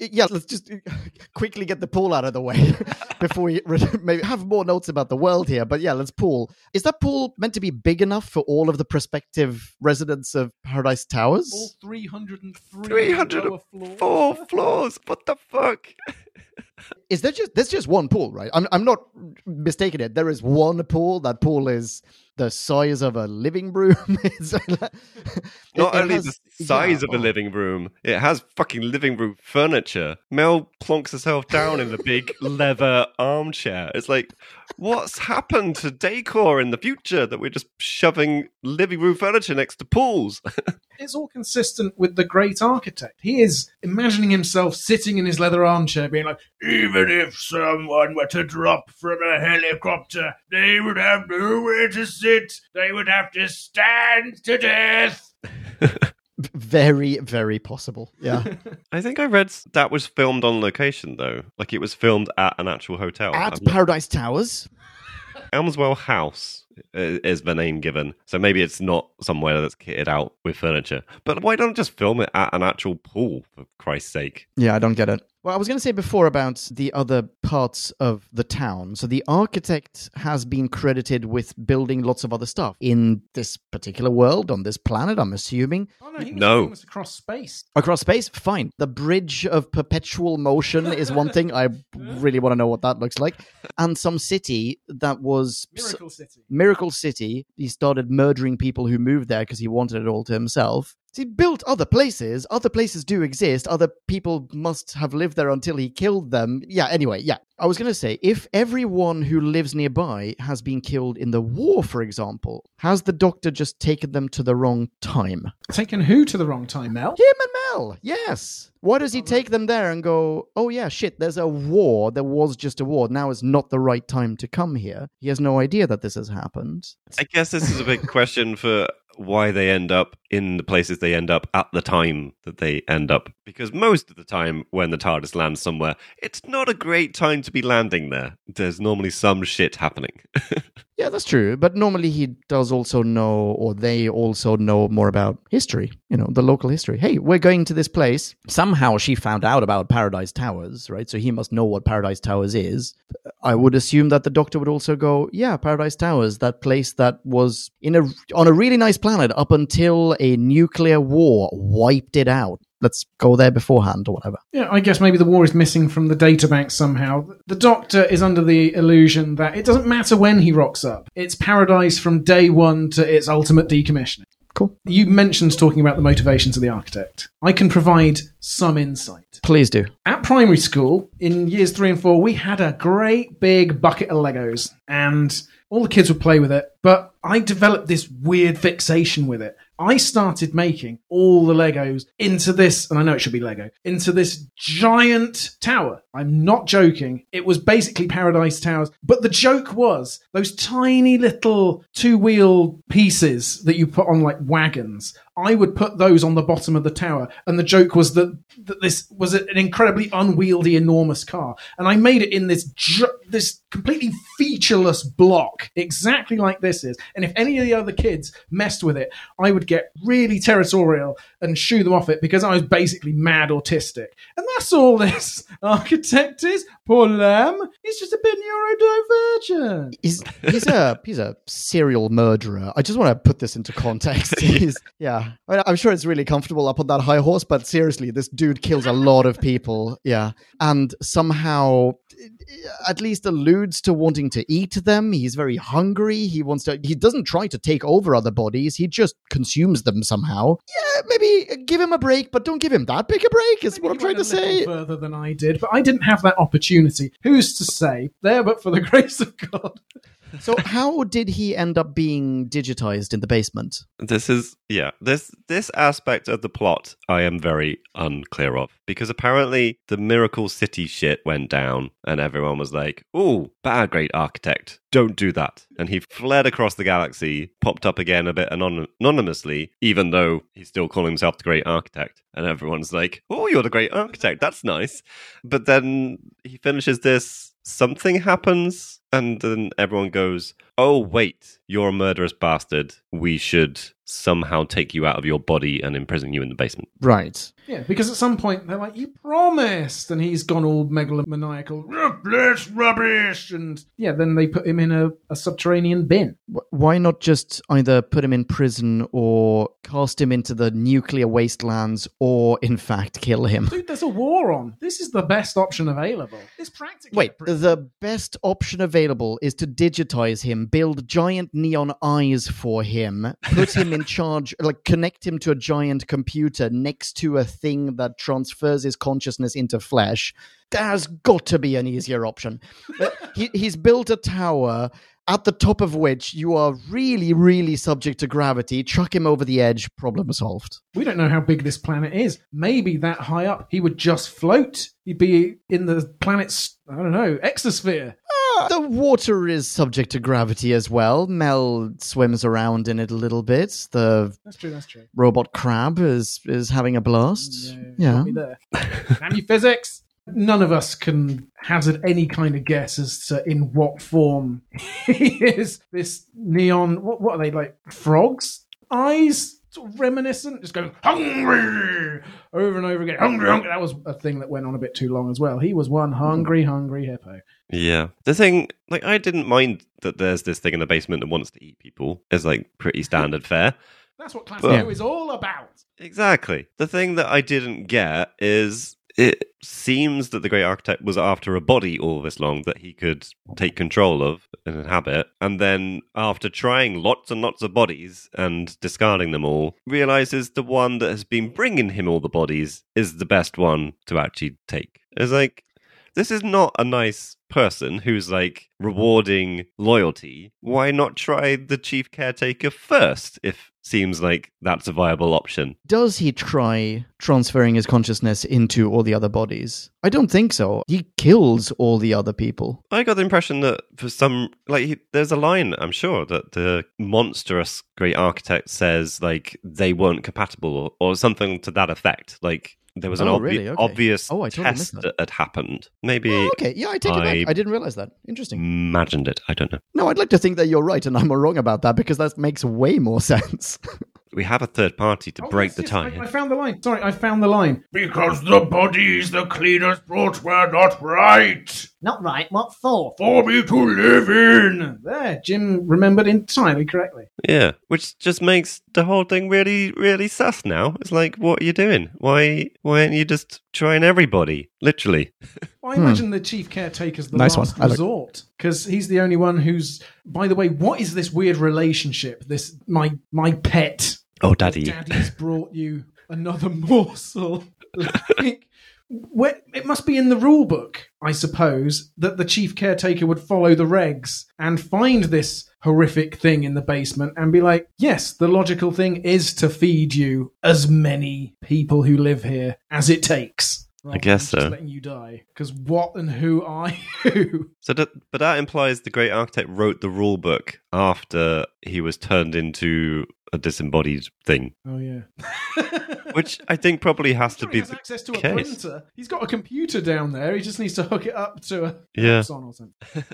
yeah. Let's just quickly get the pool out of the way (laughs) before we re- maybe have more notes about the world here. But yeah, let's pool. Is that pool meant to be big enough for all of the prospective residents of Paradise Towers? All 303 300 lower floors. Floors. What the fuck? Is there just there's just one pool, right? I'm I'm not mistaken it. There is one pool. That pool is the size of a living room. (laughs) It- Not it only has- the size yeah, of a living room, it has fucking living room furniture. Mel plonks herself down in the big (laughs) leather armchair. It's like, what's happened to decor in the future that we're just shoving living room furniture next to pools? (laughs) It's all consistent with the great architect. He is imagining himself sitting in his leather armchair, being like, Even if someone were to drop from a helicopter, they would have nowhere to sit. They would have to stand to death. (laughs) Very, very possible. Yeah. (laughs) I think I read that was filmed on location though. Like it was filmed at an actual hotel. At I'm not- Paradise Towers. (laughs) Elmswell House is the name given. So maybe it's not somewhere that's kitted out with furniture. But why don't just film it at an actual pool, for Christ's sake? Yeah, I don't get it. Well, I was going to say before about the other parts of the town. So the architect has been credited with building lots of other stuff in this particular world, on this planet, I'm assuming. "Oh no, he was No. famous across space." Across space, fine. The bridge of perpetual motion is one thing. I really want to know what that looks like. And some city that was Miracle City. Miracle City, he started murdering people who moved there because he wanted it all to himself. So he built other places. Other places do exist. Other people must have lived there until he killed them. Yeah, anyway, yeah. I was going to say if everyone who lives nearby has been killed in the war, for example, has the doctor just taken them to the wrong time? Taken who to the wrong time, Mel? Him and Mel, yes. Why does he take them there and go, oh yeah, shit, there's a war. There was just a war. Now is not the right time to come here. He has no idea that this has happened. I guess this is a big question for why they end up in the places they end up at the time that they end up. Because most of the time, when the TARDIS lands somewhere, it's not a great time to be landing there. There's normally some shit happening. (laughs) Yeah, that's true. But normally he does also know, or they also know more about history, you know, the local history. Hey, we're going to this place. Somehow she found out about Paradise Towers, right? So he must know what Paradise Towers is. I would assume that the doctor would also go, yeah, Paradise Towers, that place that was in a on a really nice planet up until a nuclear war wiped it out. Let's go there beforehand or whatever. Yeah, I guess maybe the war is missing from the databank somehow. The Doctor is under the illusion that it doesn't matter when he rocks up. It's paradise from day one to its ultimate decommissioning. Cool. You mentioned talking about the motivations of the architect. I can provide some insight. Please do. At primary school, in years three and four, we had a great big bucket of Legos, and all the kids would play with it. But I developed this weird fixation with it. I started making all the Legos into this, and I know it should be Lego, into this giant tower. I'm not joking. It was basically Paradise Towers. But the joke was those tiny little two wheel pieces that you put on like wagons. I would put those on the bottom of the tower. And the joke was that, that this was an incredibly unwieldy, enormous car. And I made it in this, ju- this completely featureless block, exactly like this is. And if any of the other kids messed with it, I would get really territorial and shoo them off it because I was basically mad autistic. And that's all this (laughs) architect is. Poor lamb. He's just a bit neurodivergent. He's he's a he's a serial murderer. I just want to put this into context. (laughs) He's, yeah, I- I'm sure it's really comfortable up on that high horse, but seriously, this dude kills a lot of people. Yeah, and somehow at least alludes to wanting to eat them. He's very hungry. He wants to. He doesn't try to take over other bodies. He just consumes them somehow. Yeah, maybe give him a break, but don't give him that big a break. Is what I'm trying to say. Further than I did, but I didn't have that opportunity. Who's to say? There, but for the (laughs) grace of God. So, how did he end up being digitized in the basement? This is yeah. This this aspect of the plot I am very unclear of because apparently the Miracle City shit went down and everyone was like, "Oh, bad great architect, don't do that." And he fled across the galaxy, popped up again a bit anon- anonymously, even though he's still calling himself the great architect. And everyone's like, "Oh, you're the great architect. That's nice." But then he finishes this. Something happens, and then everyone goes, Oh, wait, you're a murderous bastard. We should somehow take you out of your body and imprison you in the basement. Right. Yeah, because at some point they're like, "You promised," and he's gone all megalomaniacal. This rubbish. And yeah, then they put him in a, a subterranean bin. Why not just either put him in prison or cast him into the nuclear wastelands or, in fact, kill him? Dude, there's a war on. This is the best option available. It's practically Wait, a the best option available is to digitize him, build giant neon eyes for him, put him in (laughs) charge, like connect him to a giant computer next to a thing that transfers his consciousness into flesh. There's got to be an easier option. Uh, he, he's built a tower at the top of which you are really, really subject to gravity. Chuck him over the edge, problem solved. We don't know how big this planet is. Maybe that high up, he would just float. He'd be in the planet's, I don't know, exosphere. The water is subject to gravity as well. Mel swims around in it a little bit. The That's true, that's true. robot crab is is having a blast. Yeah. there. Damn you, physics! None of us can hazard any kind of guess as to in what form he (laughs) is. This neon, what, what are they like? Frogs? Eyes? Sort of reminiscent, just going hungry over and over again. Hungry, hungry. That was a thing that went on a bit too long as well. He was one hungry, mm-hmm. hungry hippo. Yeah. The thing, like, I didn't mind that there's this thing in the basement that wants to eat people. It's like pretty standard fare. That's what Class. Two is all about. Exactly. The thing that I didn't get is it seems that the great architect was after a body all this long that he could take control of and inhabit. And then after trying lots and lots of bodies and discarding them all realizes the one that has been bringing him all the bodies is the best one to actually take. It's like this is not a nice person who's like rewarding loyalty. Why not try the chief caretaker first if seems like that's a viable option? Does he try transferring his consciousness into all the other bodies? I don't think so. He kills all the other people. I got the impression that for some, like, he, there's a line, I'm sure, that the monstrous great architect says, like, they weren't compatible or, or something to that effect. Like, there was an Oh, obvi- really? Okay. obvious Oh, I totally missed test that. that had happened. Maybe Oh, okay, yeah, I take it back. I didn't realize that. Interesting. imagined it. I don't know. No, I'd like to think that you're right and I'm wrong about that because that makes way more (laughs) sense. We have a third party to Oh, break yes, the yes, tie. I, I found the line. Sorry, I found the line. Because the bodies the cleaners brought were not right Not right. What for? for me to live in. There, Jim remembered entirely correctly. Yeah, which just makes the whole thing really, really sus. Now it's like, what are you doing? Why, why aren't you just trying everybody? Literally. Well, (laughs) I imagine the chief caretaker's the Hmm. Nice one. last I like- resort because he's the only one who's. By the way, what is this weird relationship? This my my pet Oh, daddy. Daddy's brought you another (laughs) morsel. (laughs) like, where, it must be in the rule book, I suppose, that the chief caretaker would follow the regs and find this horrific thing in the basement and be like, yes, the logical thing is to feed you as many people who live here as it takes. rather guess so. letting you die. Because what and who are you? (laughs) So, that, but that implies the great architect wrote the rule book after he was turned into a disembodied thing, oh, yeah. (laughs) (laughs) which I think probably has to Sure, he be has the access to a case. printer. He's got a computer down there. He just needs to hook it up to a Yeah. Or something. (laughs)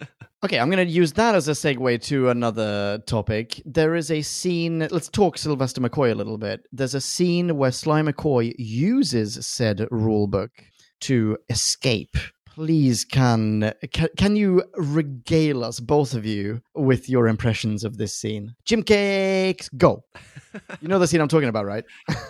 Okay, I'm going to use that as a segue to another topic. There is a scene. Let's talk Sylvester McCoy a little bit. There's a scene where Sly McCoy uses said rulebook to escape. Please, can, can can you regale us, both of you, with your impressions of this scene? Jim Cakes, go. (laughs) you know the scene I'm talking about, right?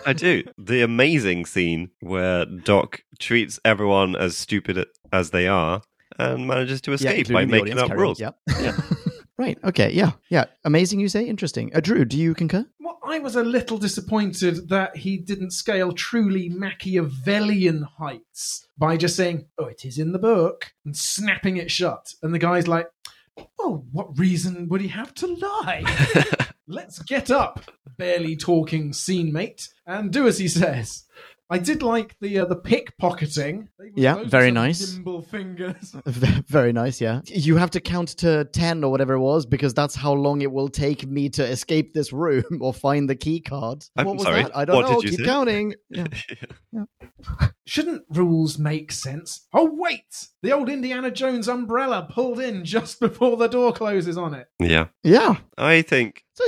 I do. The amazing scene where Doc treats everyone as stupid as they are and manages to escape by making up rules on. rules. (laughs) Right. Okay. Yeah. Yeah. Amazing. You say interesting. Uh, Drew, do you concur? Well, I was a little disappointed that he didn't scale truly Machiavellian heights by just saying, "Oh, it is in the book," and snapping it shut. And the guy's like, "Well, what reason would he have to lie? (laughs) Let's get up, barely talking scene mate, and do as he says." I did like the uh, the pickpocketing. Yeah, very nice. Nimble fingers. (laughs) Very nice, yeah. You have to count to 10 or whatever it was because that's how long it will take me to escape this room (laughs) or find the key card. I'm what was sorry, that? I don't what know. did you Keep say? counting. (laughs) Yeah. Shouldn't rules make sense? Oh, wait! The old Indiana Jones umbrella pulled in just before the door closes on it. yeah. yeah. I think So,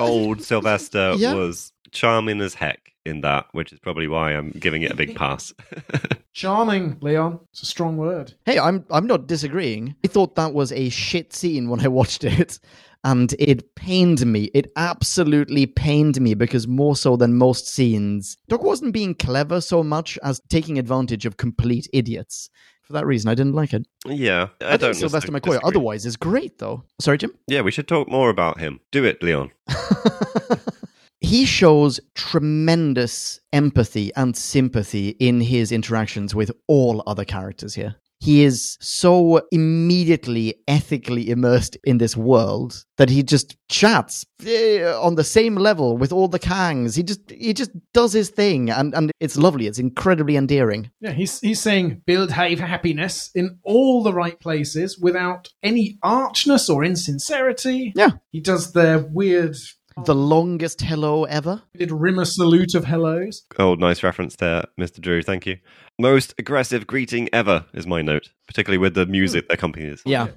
old Sylvester Yeah. was charming as heck in that, which is probably why I'm giving it a big pass. (laughs) Charming, Leon. It's a strong word. Hey, I'm I'm not disagreeing. I thought that was a shit scene when I watched it. And it pained me. It absolutely pained me because more so than most scenes, Doc wasn't being clever so much as taking advantage of complete idiots. For that reason, I didn't like it. yeah. I, I, don't think Sylvester necessarily McCoy disagree. otherwise is great, though. Sorry, Jim? Yeah, we should talk more about him. Do it, Leon. (laughs) he shows tremendous empathy and sympathy in his interactions with all other characters here. He is so immediately ethically immersed in this world that he just chats eh, on the same level with all the Kangs. He just he just does his thing, and, and it's lovely. It's incredibly endearing. Yeah, he's he's saying build have happiness in all the right places without any archness or insincerity. Yeah. He does their weird Oh. The longest hello ever. did rimmer salute of hellos. Oh, nice reference there, Mr. Drew. Thank you. Most aggressive greeting ever is my note, particularly with the music hmm. that accompanies. Yeah.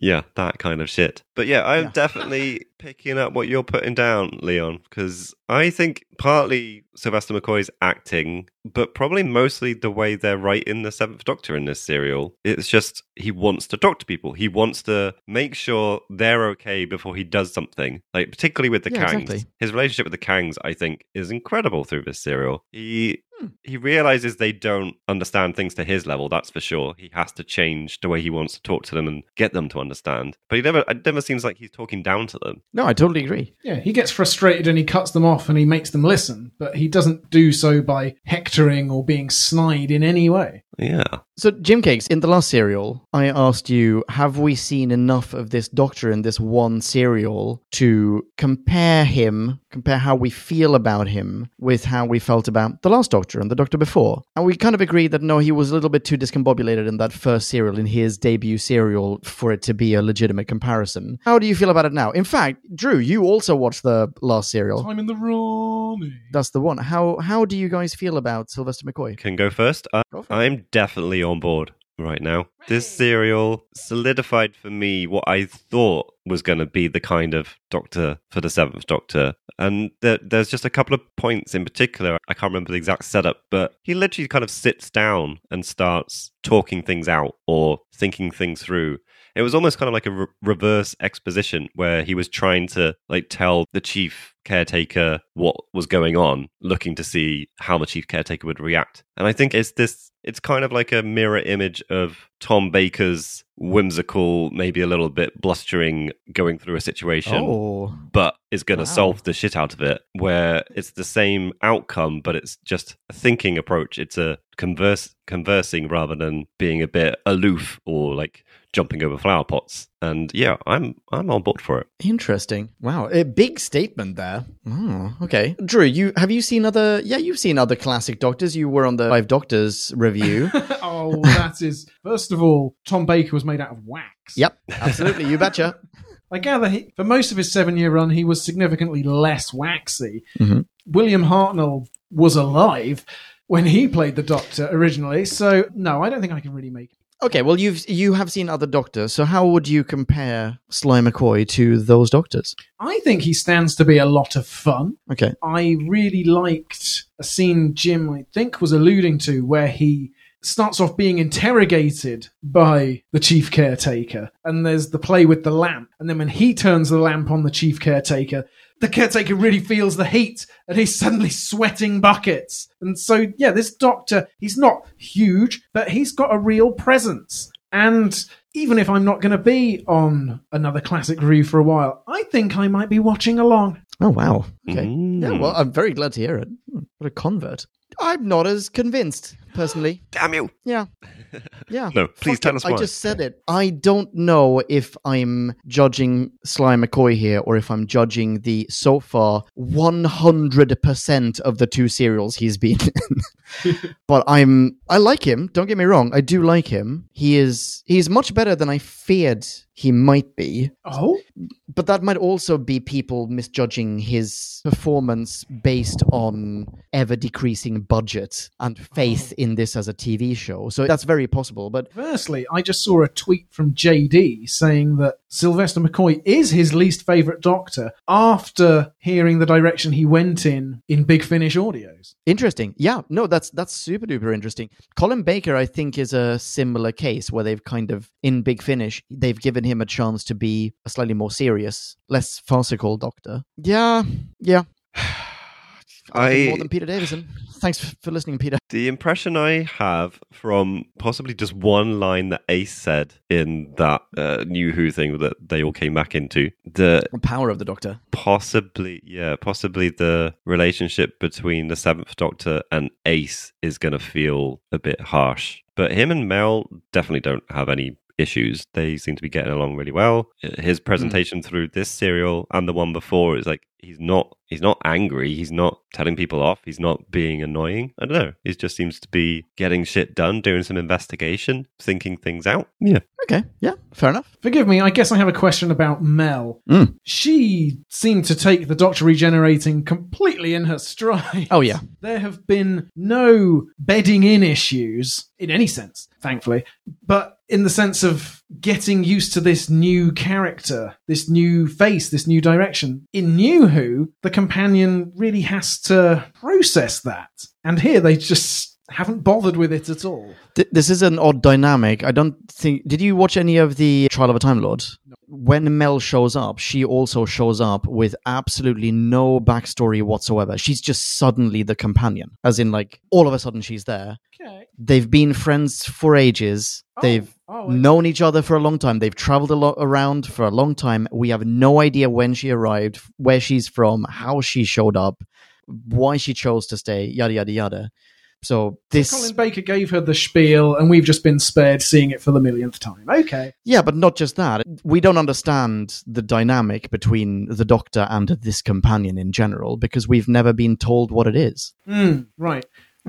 Yeah, that kind of shit. But yeah, I'm Yeah. definitely (laughs) picking up what you're putting down, Leon, because I think partly Sylvester McCoy's acting, but probably mostly the way they're writing the Seventh Doctor in this serial. It's just he wants to talk to people. He wants to make sure they're okay before he does something. Like particularly with the Yeah, Kangs. exactly. His relationship with the Kangs, I think, is incredible through this serial. He Hmm. he realizes they don't understand things to his level. That's for sure. He has to change the way he wants to talk to them and get them to understand. But he never. It never seems like he's talking down to them. No, I totally agree. Yeah, he gets frustrated and he cuts them off and he makes them listen, but he doesn't do so by hectoring or being snide in any way. Yeah. So, Jim Cakes, in the last serial, I asked you, have we seen enough of this Doctor in this one serial to compare him, compare how we feel about him with how we felt about the last Doctor and the Doctor before? And we kind of agreed that no, he was a little bit too discombobulated in that first serial, in his debut serial, for it to be a legitimate comparison. How do you feel about it now? In fact, Drew, you also watched the last serial. Time in the Rani. That's the one. How how do you guys feel about Sylvester McCoy? Can go first. I, Go. I'm definitely on board right now. This serial solidified for me what I thought was going to be the kind of Doctor for the Seventh Doctor. And there, there's just a couple of points in particular. I can't remember the exact setup, but he literally kind of sits down and starts talking things out or thinking things through. It was almost kind of like a re- reverse exposition where he was trying to like tell the chief caretaker what was going on, looking to see how the chief caretaker would react. And I think it's this it's kind of like a mirror image of Tom Baker's whimsical, maybe a little bit blustering, going through a situation, Oh, but is going to Wow. solve the shit out of it. Where it's the same outcome, but it's just a thinking approach. It's a converse conversing rather than being a bit aloof or like jumping over flower pots. And yeah, I'm I'm on board for it. interesting. Wow, a big statement there. Oh, okay. Drew, you have you seen other? Yeah, you've seen other classic Doctors. You were on the Five Doctors review. (laughs) (laughs) oh, that is. First of all, Tom Baker was made out of wax. yep, absolutely. You betcha. (laughs) I gather he, for most of his seven year run, he was significantly less waxy. Mhm. William Hartnell was alive when he played the Doctor originally, so no, I don't think I can really make. Okay, well you've you have seen other Doctors, so how would you compare Sly McCoy to those Doctors? I think he stands to be a lot of fun. Okay. I really liked a scene Jim, I think, was alluding to where he starts off being interrogated by the chief caretaker, and there's the play with the lamp. And then when he turns the lamp on the chief caretaker, the caretaker really feels the heat and he's suddenly sweating buckets. And so, yeah, this doctor, he's not huge, but he's got a real presence. And even if I'm not going to be on another classic review for a while, I think I might be watching along. Oh wow. Okay. Mm. Yeah, well, I'm very glad to hear it. What a convert. I'm not as convinced, personally. Damn you! Yeah. Yeah. No, please Fuck tell it, us I just said it. I don't know if I'm judging Sly McCoy here or if I'm judging the so far 100% of the two serials he's been (laughs) in. but I'm I like him, don't get me wrong. I do like him. He is he's much better than I feared he might be. Oh? But that might also be people misjudging his performance based on ever decreasing budget and faith in this as a TV show. So that's very possible. But firstly, I just saw a tweet from JD saying that Sylvester McCoy is his least favourite Doctor after hearing the direction he went in in Big Finish audios. interesting. Yeah, no, that's that's super duper interesting. Colin Baker, I think, is a similar case where they've kind of in Big Finish, they've given him a chance to be a slightly more serious, less farcical Doctor. Yeah, yeah. (sighs) (sighs) (sighs) I- more than Peter Davison. Thanks for listening, Peter. The impression I have from possibly just one line that Ace said in that uh, New Who thing that they all came back into, the The power of the Doctor. possibly, yeah, possibly the relationship between the Seventh Doctor and Ace is going to feel a bit harsh. But him and Mel definitely don't have any issues. They seem to be getting along really well. His presentation through this serial and the one before is like he's not he's not angry. He's not telling people off. He's not being annoying. I don't know. He just seems to be getting shit done, doing some investigation, thinking things out. Yeah. Okay, yeah, fair enough. Forgive me, I guess I have a question about Mel. Mm. She seemed to take the Doctor regenerating completely in her stride. Oh yeah, (laughs) There have been no bedding in issues in any sense, thankfully, but in the sense of getting used to this new character, this new face, this new direction. In New Who, the companion really has to process that. And here they just haven't bothered with it at all. Th- this is an odd dynamic. I don't think. Did you watch any of the Trial of a Time Lord? When Mel shows up, she also shows up with absolutely no backstory whatsoever. She's just suddenly the companion, as in, like, all of a sudden she's there. Okay. They've been friends for ages. Oh. They've oh, known each other for a long time. They've traveled a lot around for a long time. We have no idea when she arrived, where she's from, how she showed up, why she chose to stay, yada yada yada. So this, Colin Baker gave her the spiel, and we've just been spared seeing it for the millionth time. Okay. yeah, but not just that. We don't understand the dynamic between the Doctor and this companion in general because we've never been told what it is. Hmm, right.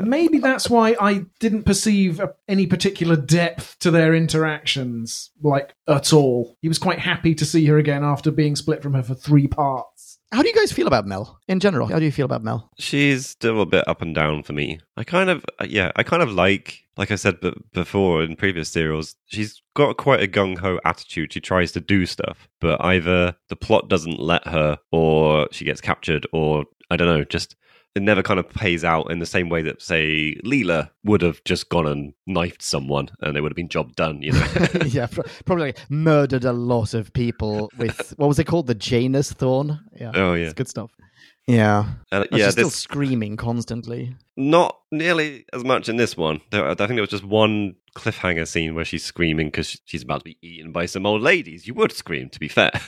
Maybe that's why I didn't perceive a, any particular depth to their interactions, like at all. He was quite happy to see her again after being split from her for three parts. How do you guys feel about Mel in general? How do you feel about Mel? She's still a bit up and down for me. I kind of, uh, yeah, I kind of like, like I said b- before in previous serials, she's got quite a gung ho attitude. She tries to do stuff, but either the plot doesn't let her, or she gets captured, or I don't know, just it never kind of pays out in the same way that, say, Leela would have just gone and knifed someone and it would have been job done, you know? (laughs) yeah, pro- probably like murdered a lot of people with (laughs) what was it called? The Janus thorn. Yeah, oh, yeah. it's good stuff. Yeah. Uh, and And yeah, she's still screaming constantly. not nearly as much in this one. I think there was just one cliffhanger scene where she's screaming because she's about to be eaten by some old ladies. You would scream, to be fair. (laughs)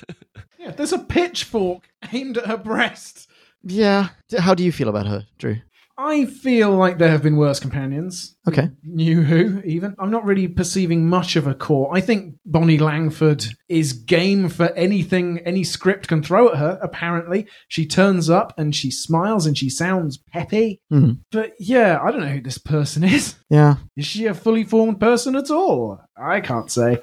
Yeah, there's a pitchfork aimed at her breast. Yeah. How do you feel about her, Drew? I feel like there have been worse companions. Okay. New Who, even. I'm not really perceiving much of a core. I think Bonnie Langford is game for anything any script can throw at her, apparently. She turns up and she smiles and she sounds peppy. Mhm. But yeah, I don't know who this person is. Yeah. Is she a fully formed person at all? I can't say.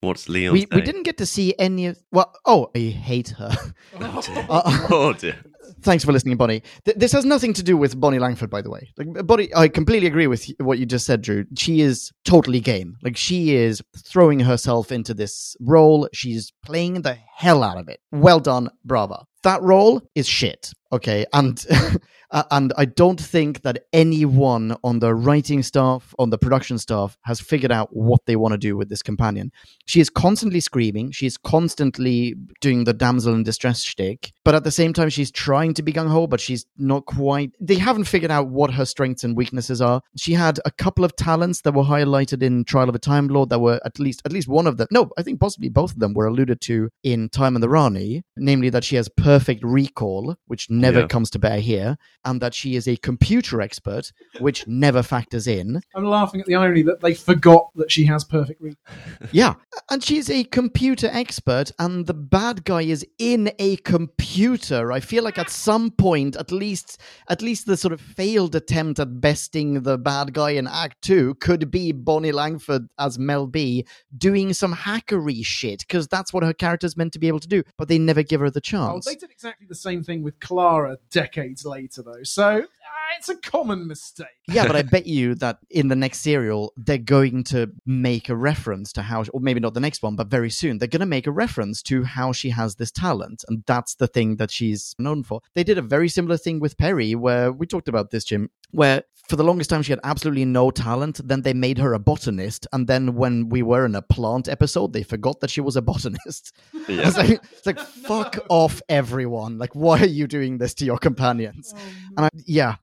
What's Leon We, we didn't get to see any of. Well, oh, I hate her. Uh, Oh dear. Thanks for listening, Bonnie. Th- this has nothing to do with Bonnie Langford, by the way. Like Bonnie, I completely agree with what you just said, Drew. She is totally game. Like she is throwing herself into this role. She's playing the hell out of it. Well done, brava. That role is shit. Okay, and (laughs) uh, and I don't think that anyone on the writing staff, on the production staff, has figured out what they want to do with this companion. She is constantly screaming. She is constantly doing the damsel in distress shtick, but at the same time, she's trying to be gung ho, but she's not quite. They haven't figured out what her strengths and weaknesses are. She had a couple of talents that were highlighted in Trial of a Time Lord that were at least at least one of them. No, I think possibly both of them were alluded to in Time and the Rani, namely that she has perfect recall, which never Yeah. comes to bear here, and that she is a computer expert, which never factors in. I'm laughing at the irony that they forgot that she has perfect recall. (laughs) Yeah. And she's a computer expert, and the bad guy is in a computer. I feel like at some point, at least at least the sort of failed attempt at besting the bad guy in Act Two could be Bonnie Langford as Mel B doing some hackery shit, because that's what her character's meant to be able to do, but they never give her the Oh, chance. Did exactly the same thing with Clara decades later, though. So Ah, it's a common mistake. yeah, but I (laughs) bet you that in the next serial, they're going to make a reference to how, or maybe not the next one, but very soon, they're going to make a reference to how she has this talent. And that's the thing that she's known for. They did a very similar thing with Peri, where we talked about this, Jim, where for the longest time she had absolutely no talent. Then they made her a botanist. And then when we were in a plant episode, they forgot that she was a botanist. Yeah. (laughs) It's like, it's like fuck (laughs) off, everyone. Like, why are you doing this to your companions? Oh, and I, yeah,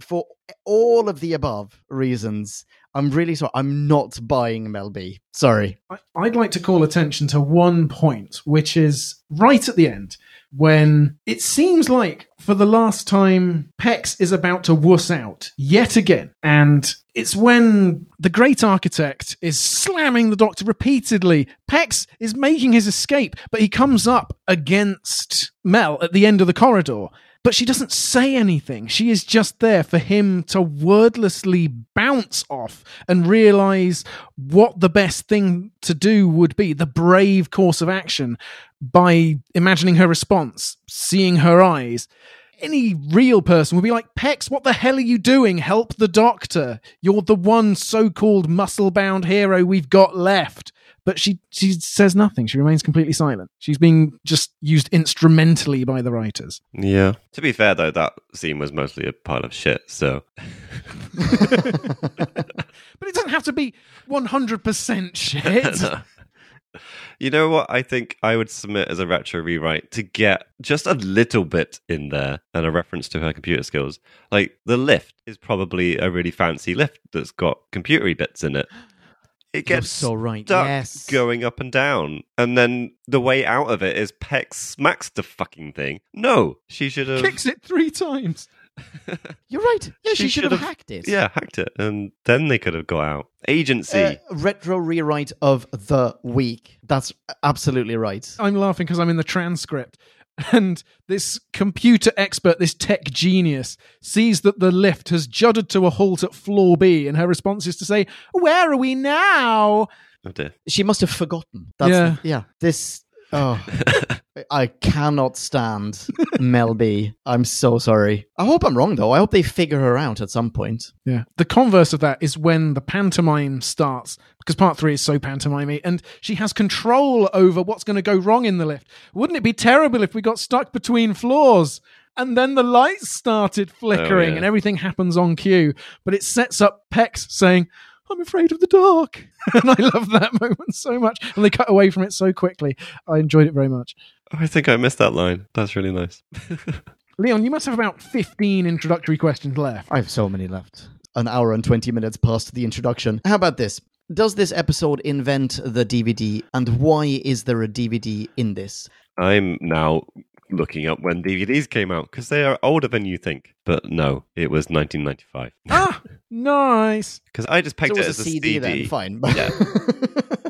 for all of the above reasons, I'm really sorry. I'm not buying Mel B. Sorry. I'd like to call attention to one point, which is right at the end, when it seems like for the last time, Pex is about to wuss out yet again. And it's when the great architect is slamming the doctor repeatedly. Pex is making his escape, but he comes up against Mel at the end of the corridor. But she doesn't say anything. She is just there for him to wordlessly bounce off and realize what the best thing to do would be, the brave course of action, by imagining her response, seeing her eyes. Any real person would be like, Pex, what the hell are you doing? Help the doctor. You're the one so called muscle bound hero we've got left. But she, she says nothing. She remains completely silent. She's being just used instrumentally by the writers. Yeah. To be fair, though, that scene was mostly a pile of shit. So (laughs) But it doesn't have to be 100% shit. (laughs) No. You know what? I think I would submit as a retro rewrite to get just a little bit in there and a reference to her computer skills. Like the lift is probably a really fancy lift that's got computery bits in it. It You're gets so right. stuck Yes. going up and down, and then the way out of it is Pex smacks the fucking thing. No, she should have. Kicks it three times. (laughs) You're right. Yeah, she, She should have should've- hacked it. Yeah, hacked it, and then they could have got out. Agency. Uh, retro rewrite of the week. That's absolutely right. I'm laughing because I'm in the transcript. And this computer expert, this tech genius, sees that the lift has juddered to a halt at floor B, and her response is to say, Where are we now? oh dear. She must have forgotten. That's Yeah. yeah. This oh (laughs) I cannot stand Mel B. I'm so sorry. I hope I'm wrong though. I hope they figure her out at some point. Yeah. The converse of that is when the pantomime starts, because part three is so pantomimey, and she has control over what's going to go wrong in the lift. Wouldn't it be terrible if we got stuck between floors? And then the lights started flickering oh, yeah. and everything happens on cue. But it sets up Pex saying, I'm afraid of the dark. (laughs) and I love that (laughs) moment so much. And they cut away from it so quickly. I enjoyed it very much. I think I missed that line. That's really nice. (laughs) Leon, you must have about 15 introductory questions left. I have so many left. An hour and 20 minutes past the introduction. How about this? Does this episode invent the DVD, and why is there a DVD in this? I'm now looking up when DVDs came out because they are older than you think. But no, it was 1995. ah, nice. (laughs) Because I just pegged so it was as a CD, then, fine. Yeah. (laughs)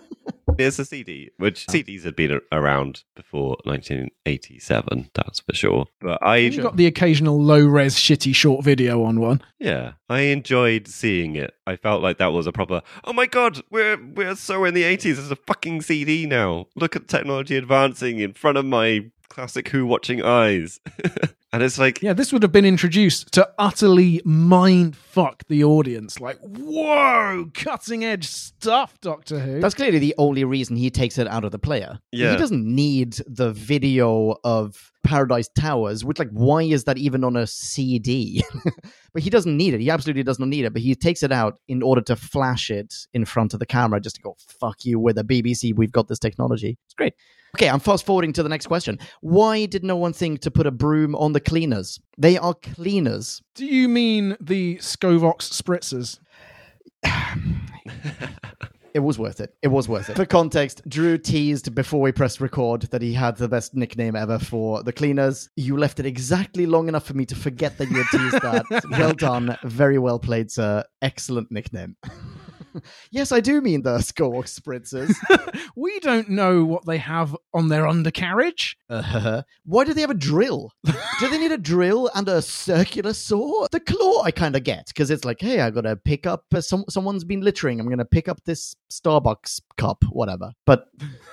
It's a CD, which oh. CDs had been around before 1987, that's for sure. But I, You got the occasional low res shitty short video on one. yeah, I enjoyed seeing it. I felt like that was a proper. Oh my god, we're we're so in the 80s. It's a fucking CD now. Look at technology advancing in front of my classic Who watching eyes. (laughs) and it's like, Yeah, this would have been introduced to utterly mind fuck the audience. Like, whoa, cutting edge stuff, Doctor Who. That's clearly the only reason he takes it out of the player. Yeah. He doesn't need the video of Paradise Towers, which, like, why is that even on a CD? (laughs) but he doesn't need it. He absolutely does not need it, but he takes it out in order to flash it in front of the camera just to go, fuck you, with the BBC, we've got this technology. It's great. Okay, I'm fast forwarding to the next question. Why did no one think to put a broom on the cleaners? They are cleaners. Do you mean the Scovox spritzers? (sighs) (laughs) It was worth it. It was worth it. For context, Drew teased before we pressed record that he had the best nickname ever for the cleaners. You left it exactly long enough for me to forget that you had teased that. (laughs) well done. Very well played, sir. Excellent nickname. (laughs) yes, I do mean the Skork spritzers. (laughs) We don't know what they have on their undercarriage. Uh, why do they have a drill? do they need a drill and a circular saw? The claw I kind of get because it's like, hey, I gotta pick up. Uh, some someone's been littering. I'm gonna pick up this Starbucks cup, whatever. But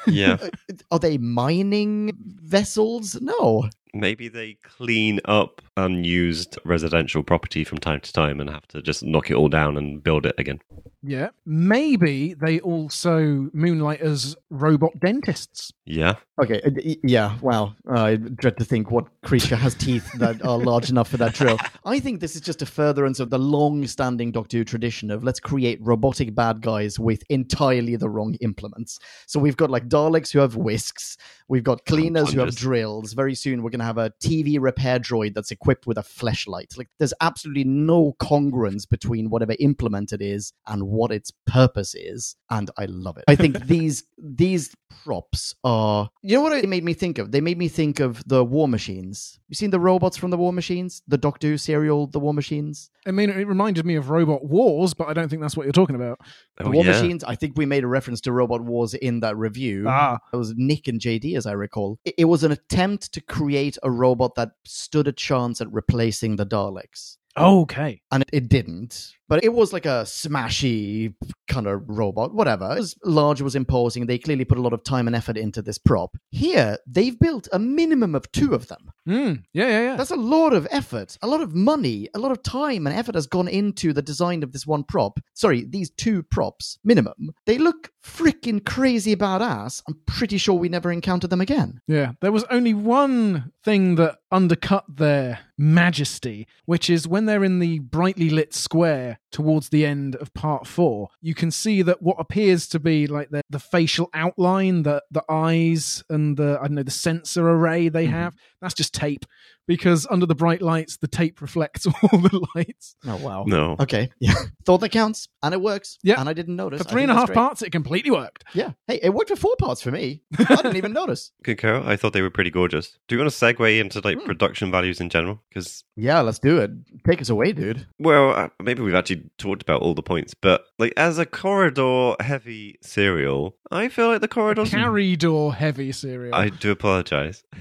yeah, (laughs) are they mining vessels? No. Maybe they clean up unused residential property from time to time and have to just knock it all down and build it again. Yeah. Maybe they also moonlight as robot dentists. Yeah. Okay. uh, Yeah. Wow. Uh, I dread to think what creature has teeth that are large (laughs) enough for that drill. I think this is just a furtherance of the long-standing Doctor Who tradition of let's create robotic bad guys with entirely the wrong implements. So we've got like Daleks who have whisks. We've got cleaners who have drills. Very soon we're going to have a TV repair droid that's equipped with a fleshlight. Like there's absolutely no congruence between whatever implement it is and what its purpose is, and I love it. I think (laughs) these these props are you know what it made me think of? They made me think of the War Machines. You seen the robots from the War Machines? The Doctor Who serial, The War Machines? I mean, it reminded me of Robot Wars, but I don't think that's what you're talking about. The Oh, War yeah. Machines, I think we made a reference to Robot Wars in that review. Ah. It was Nick and JD, as I recall. It, it was an attempt to create a robot that stood a chance at replacing the Daleks. Okay. And it, it didn't. But it was like a smashy kind of robot, whatever. It was large, it was imposing. They clearly put a lot of time and effort into this prop. Here, they've built a minimum of two of them. Mm, yeah, yeah, yeah. That's a lot of effort, a lot of money, a lot of time and effort has gone into the design of this one prop. Sorry, these two props, minimum. They look freaking crazy badass. I'm pretty sure we never encountered them again. Yeah, there was only one thing that undercut their majesty, which is when they're in the brightly lit square towards the end of part four, you can see that what appears to be like the, the facial outline, the the eyes and the I don't know, the sensor array they have, that's just tape. Because under the bright lights, the tape reflects (laughs) all the lights. Oh, wow. No. Okay. Yeah. (laughs) Thought that counts. And it works. Yeah. And I didn't notice. For I three think and a that's half great. parts, it completely worked. Yeah. Hey, it worked for four parts for me. I didn't even notice. (laughs) Good Carol. I thought they were pretty gorgeous. Do you want to segue into like Hmm. production values in general? Because Yeah, let's do it. Take us away, dude. Well, uh, maybe we've actually talked about all the points, but like as a corridor heavy serial, I feel like the corridors. Carry door heavy serial. I do apologize. (laughs)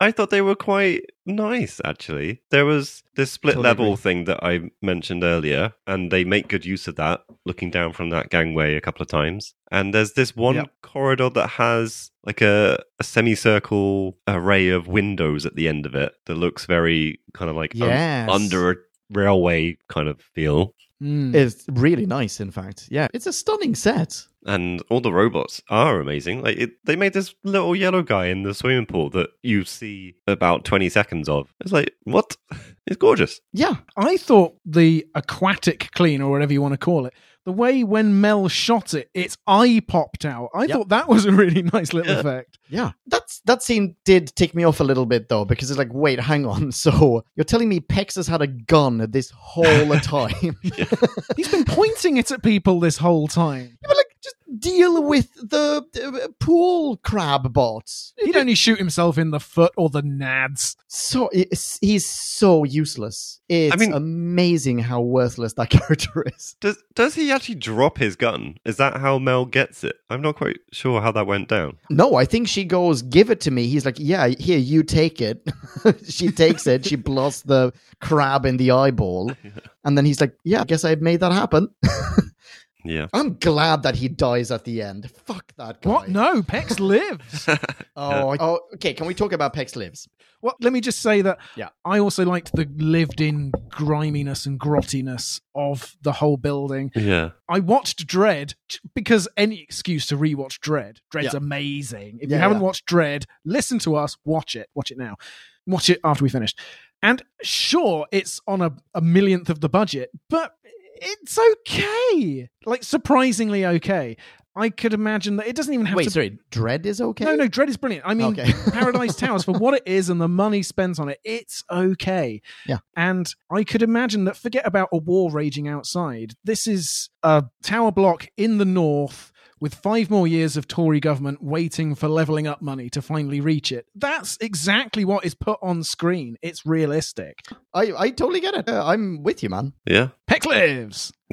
I thought they were quite nice, actually. There was this split Totally level agree. thing that I mentioned earlier, and they make good use of that, looking down from that gangway a couple of times. And there's this one Yep. corridor that has like a, a semicircle array of windows at the end of it that looks very kind of like un- under a railway kind of feel. Mm. It's really nice, in fact. Yeah. It's a stunning set. And all the robots are amazing. Like it, they made this little yellow guy in the swimming pool that you see about twenty seconds of. It's like what? (laughs) It's gorgeous. Yeah. I thought the aquatic clean, or whatever you want to call it, the way when Mel shot it, its eye popped out. I Yep. thought that was a really (laughs) nice little Yeah. effect. Yeah. That's that scene did tick me off a little bit though, because it's like, wait, hang on. (laughs) So you're telling me Pex has had a gun this whole time? He's been pointing it at people this whole time. Yeah, but like, just deal with the uh, pool crab bots. He'd only shoot himself in the foot or the nads. So it's, he's so useless. It's mean- amazing how worthless that (laughs) character is. Does does he actually drop his gun? Is that how Mel gets it? I'm not quite sure how that went down. No, I think she goes, "Give it to me." He's like, "Yeah, here, you take it." (laughs) she takes it. She blasts the crab in the eyeball, (laughs) and then he's like, "Yeah, I guess I made that happen." Yeah. I'm glad that he dies at the end. Fuck that guy. What? No, Pex (laughs) lives. Oh, (laughs) I- oh, okay. Can we talk about Pex lives? Well, let me just say that Yeah. I also liked the lived in griminess and grottiness of the whole building. Yeah. I watched Dread because any excuse to rewatch Dread. Dread's Yeah. amazing. If Yeah, you haven't yeah. watched Dread, listen to us, watch it. Watch it now. Watch it after we finish. And sure, it's on a, a millionth of the budget, but it's okay. Like surprisingly okay. I could imagine that it doesn't even have to. Wait, to sorry. Dread is okay. No, no, Dread is brilliant. I mean, Okay. (laughs) Paradise Towers, for what it is and the money spent on it, it's okay. Yeah. And I could imagine that, forget about a war raging outside. This is a tower block in the north with five more years of Tory government waiting for levelling up money to finally reach it. That's exactly what is put on screen. It's realistic. I, I totally get it. Uh, I'm with you, man. Yeah. Pex lives. (laughs)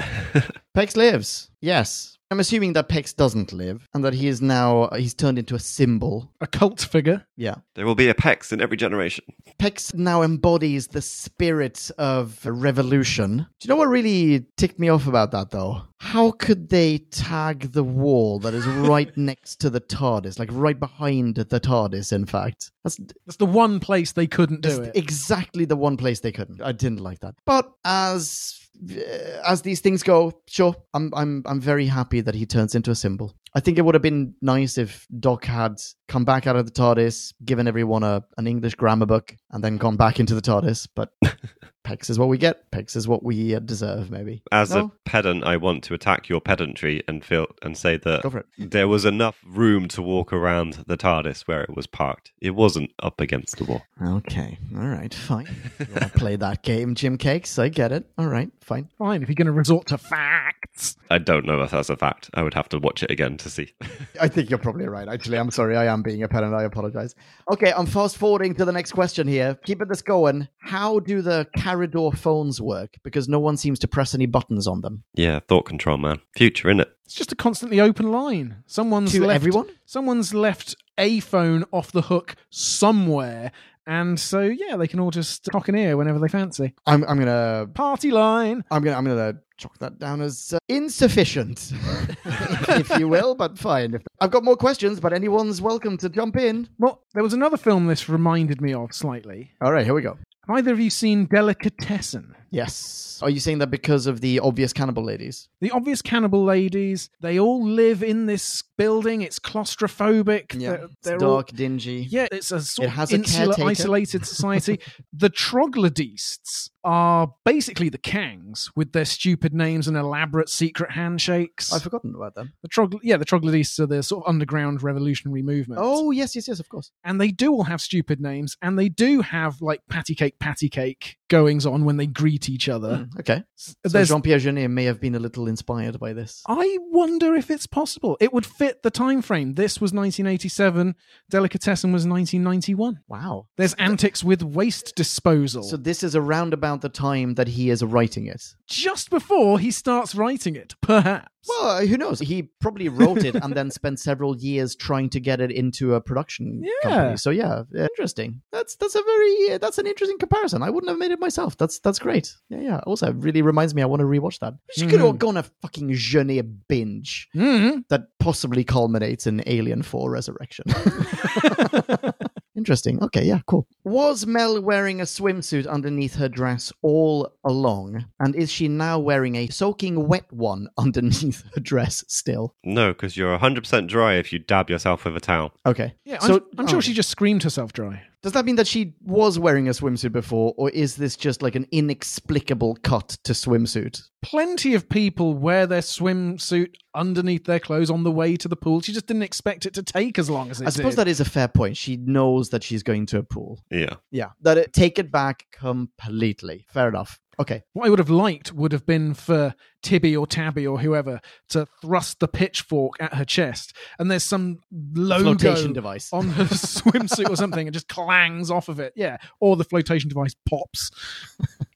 Pex lives. Yes. I'm assuming that Pex doesn't live, and that he is now he's turned into a symbol. A cult figure. Yeah. There will be a Pex in every generation. Pex now embodies the spirit of revolution. Do you know what really ticked me off about that, though? How could they tag the wall that is right (laughs) next to the TARDIS, like right behind the TARDIS, in fact? That's, That's the one place they couldn't do it. exactly the one place they couldn't. I didn't like that. But as uh, as these things go, sure, I'm I'm I'm very happy that he turns into a symbol. I think it would have been nice if Doc had come back out of the TARDIS, given everyone a an English grammar book, and then gone back into the TARDIS. But (laughs) Pex is what we get. Pex is what we uh, deserve. Maybe As No? a pedant, I want to attack your pedantry and feel and say that go for it. there was enough room to walk around the TARDIS where it was parked. It wasn't up against the wall. Okay, all right, fine. You play that game, Jim Cakes? I get it. All right, fine. Fine, if you're going to resort to facts. I don't know if that's a fact. I would have to watch it again to see. (laughs) I think you're probably right. Actually, I'm sorry. I am being a pedant. I apologize. Okay, I'm fast forwarding to the next question here. Keeping this going. How do the Carador phones work? Because no one seems to press any buttons on them. yeah, thought control, man. Future, innit? It's just a constantly open line. Someone's To left, everyone? Someone's left a phone off the hook somewhere, and so yeah, they can all just cock an ear whenever they fancy. I'm, I'm gonna, Party line. I'm gonna, I'm gonna chalk that down as uh, insufficient, (laughs) if you will. But fine. I've got more questions, but anyone's welcome to jump in. Well, there was another film this reminded me of slightly. All right, here we go. Have either of you seen Delicatessen? Yes. Are you saying that because of the obvious cannibal ladies? The obvious cannibal ladies, they all live in this building. It's claustrophobic. They're, they're dark, all- dingy. Yeah, it's a sort It has of insular, isolated society. (laughs) the troglodytes are basically the Kangs with their stupid names and elaborate secret handshakes. I've forgotten about them. the trogl- yeah, the troglodytes are the sort of underground revolutionary movement. Oh, yes, yes, yes, of course. and they do all have stupid names, and they do have like patty cake, patty cake goings on when they greet each other. Hmm, okay. So There's Jean Pierre Jeunet may have been a little inspired by this. I wonder if it's possible. It would fit the time frame. This was 1987. Delicatessen was 1991. Wow. There's antics with waste disposal. So this is around about the time that he is writing it. just before he starts writing it, perhaps. Well, who knows? He probably wrote it and then (laughs) spent several years trying to get it into a production Yeah. company. So yeah, interesting. That's that's a very that's an interesting comparison. I wouldn't have made it myself. That's that's great. Yeah, yeah. Also, it really reminds me I want to rewatch that. She could have Mhm. gone a fucking Jeunet binge Mhm. that possibly culminates in Alien 4 Resurrection. (laughs) (laughs) Interesting. Okay, yeah, cool. Was Mel wearing a swimsuit underneath her dress all along? And is she now wearing a soaking wet one (laughs) underneath her dress still? No, because you're 100% dry if you dab yourself with a towel. Okay. Yeah, So- I'm, I'm sure oh. she just screamed herself dry. Does that mean that she was wearing a swimsuit before, or is this just like an inexplicable cut to swimsuit? Plenty of people wear their swimsuit underneath their clothes on the way to the pool. She just didn't expect it to take as long as it I suppose did. that is a fair point. She knows that she's going to a pool. Yeah. Yeah, that it, take it back completely. Fair enough. Okay. What I would have liked would have been for Tibby or Tabby or whoever to thrust the pitchfork at her chest, and there's some logo Flotation device. on her swimsuit or something, and just clangs off of it. Yeah, or the flotation device pops.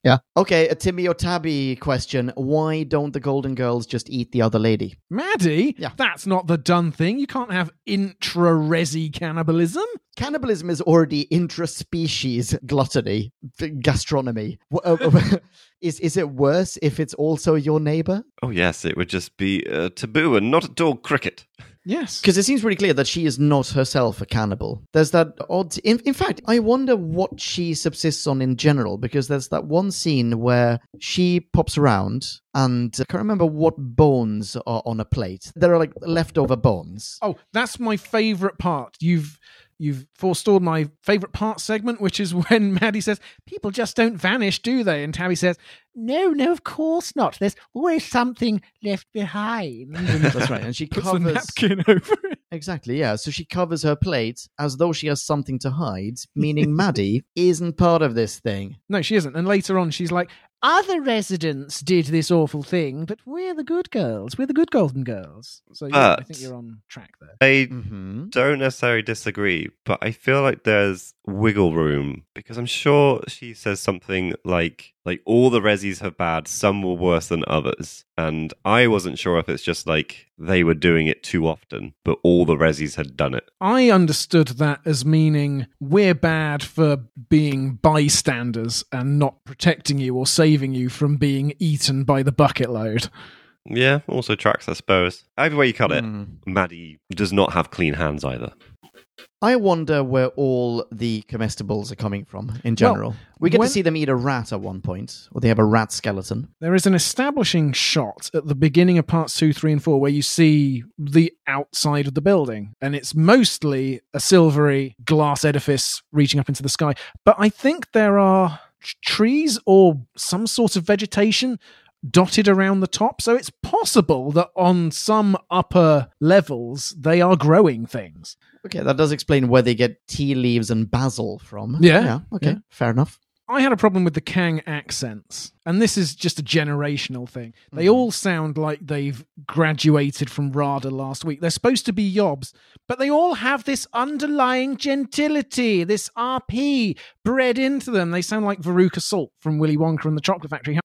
Yeah. Okay, a Timmy or Tabby question. Why don't the Golden Girls just eat the other lady? Maddy, Yeah. that's not the done thing. You can't have intra-rezzie cannibalism. Cannibalism is already intraspecies gluttony, gastronomy. Uh, (laughs) (laughs) W- uh, is is it worse if it's also your neighbor? Oh, yes, it would just be uh, taboo and not at all cricket. Yes. Because it seems pretty clear that she is not herself a cannibal. There's that odd. In, in fact, I wonder what she subsists on in general, because there's that one scene where she pops around and I can't remember what bones are on a plate. There are like leftover bones. Oh, that's my favorite part. You've you've forestalled my favorite part segment, which is (laughs) when Maddy says, "People just don't vanish, do they?" And Tabby says, "No, no, of course not. There's always something left behind." (laughs) That's right. And she (laughs) Puts covers. napkin over it. Exactly, yeah. So she covers her plate as though she has something to hide, meaning Maddy isn't part of this thing. No, she isn't. And later on, she's like, "Other residents did this awful thing, but we're the good girls. We're the good golden girls." So yeah, I think you're on track there. I Mm-hmm. don't necessarily disagree, but I feel like there's wiggle room because I'm sure she says something like like all the rezzies have bad, some were worse than others. And I wasn't sure if it's just like they were doing it too often, but all the rezzies had done it. I understood that as meaning we're bad for being bystanders and not protecting you or saving you from being eaten by the bucket load. Yeah, also tracks, I suppose. Either way you cut it, Hmm. Maddy does not have clean hands either. I wonder where all the comestibles are coming from in general. we get when- to see them eat a rat at one point, or they have a rat skeleton. There is an establishing shot at the beginning of parts two, three, and four where you see the outside of the building, and it's mostly a silvery glass edifice reaching up into the sky. But I think there are t- trees or some sort of vegetation dotted around the top, so it's possible that on some upper levels they are growing things. Okay, that does explain where they get tea leaves and basil from. Yeah, okay, yeah. fair enough. I had a problem with the Kang accents, and this is just a generational thing. They Mhm. all sound like they've graduated from RADA last week. They're supposed to be yobs, but they all have this underlying gentility, this RP bred into them. They sound like Veruca Salt from Willy Wonka and the Chocolate Factory.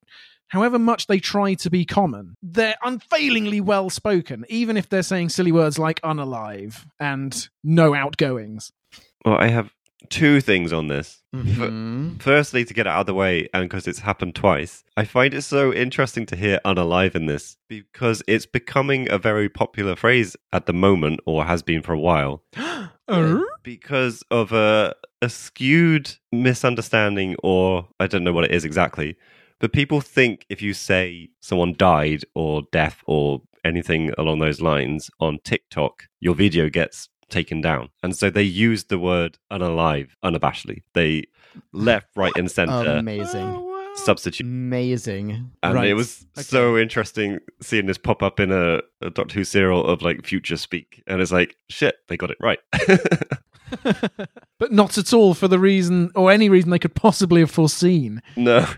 How- However much they try to be common, they're unfailingly well spoken, even if they're saying silly words like unalive and no outgoings. Well, I have two things on this. Mhm. Firstly, to get it out of the way, and because it's happened twice, I find it so interesting to hear unalive in this because it's becoming a very popular phrase at the moment, or has been for a while, (gasps) Oh? because of a, a skewed misunderstanding, or I don't know what it is exactly. But people think if you say someone died, or death, or anything along those lines on TikTok, your video gets taken down. And so they use the word unalive unabashedly. They left, right, and center Amazing. Oh, substitute. Amazing. And Right. it was so interesting seeing this pop up in a, a Doctor Who serial of like future speak. And it's like, shit, they got it right. (laughs) but not at all for the reason or any reason they could possibly have foreseen. no. (laughs)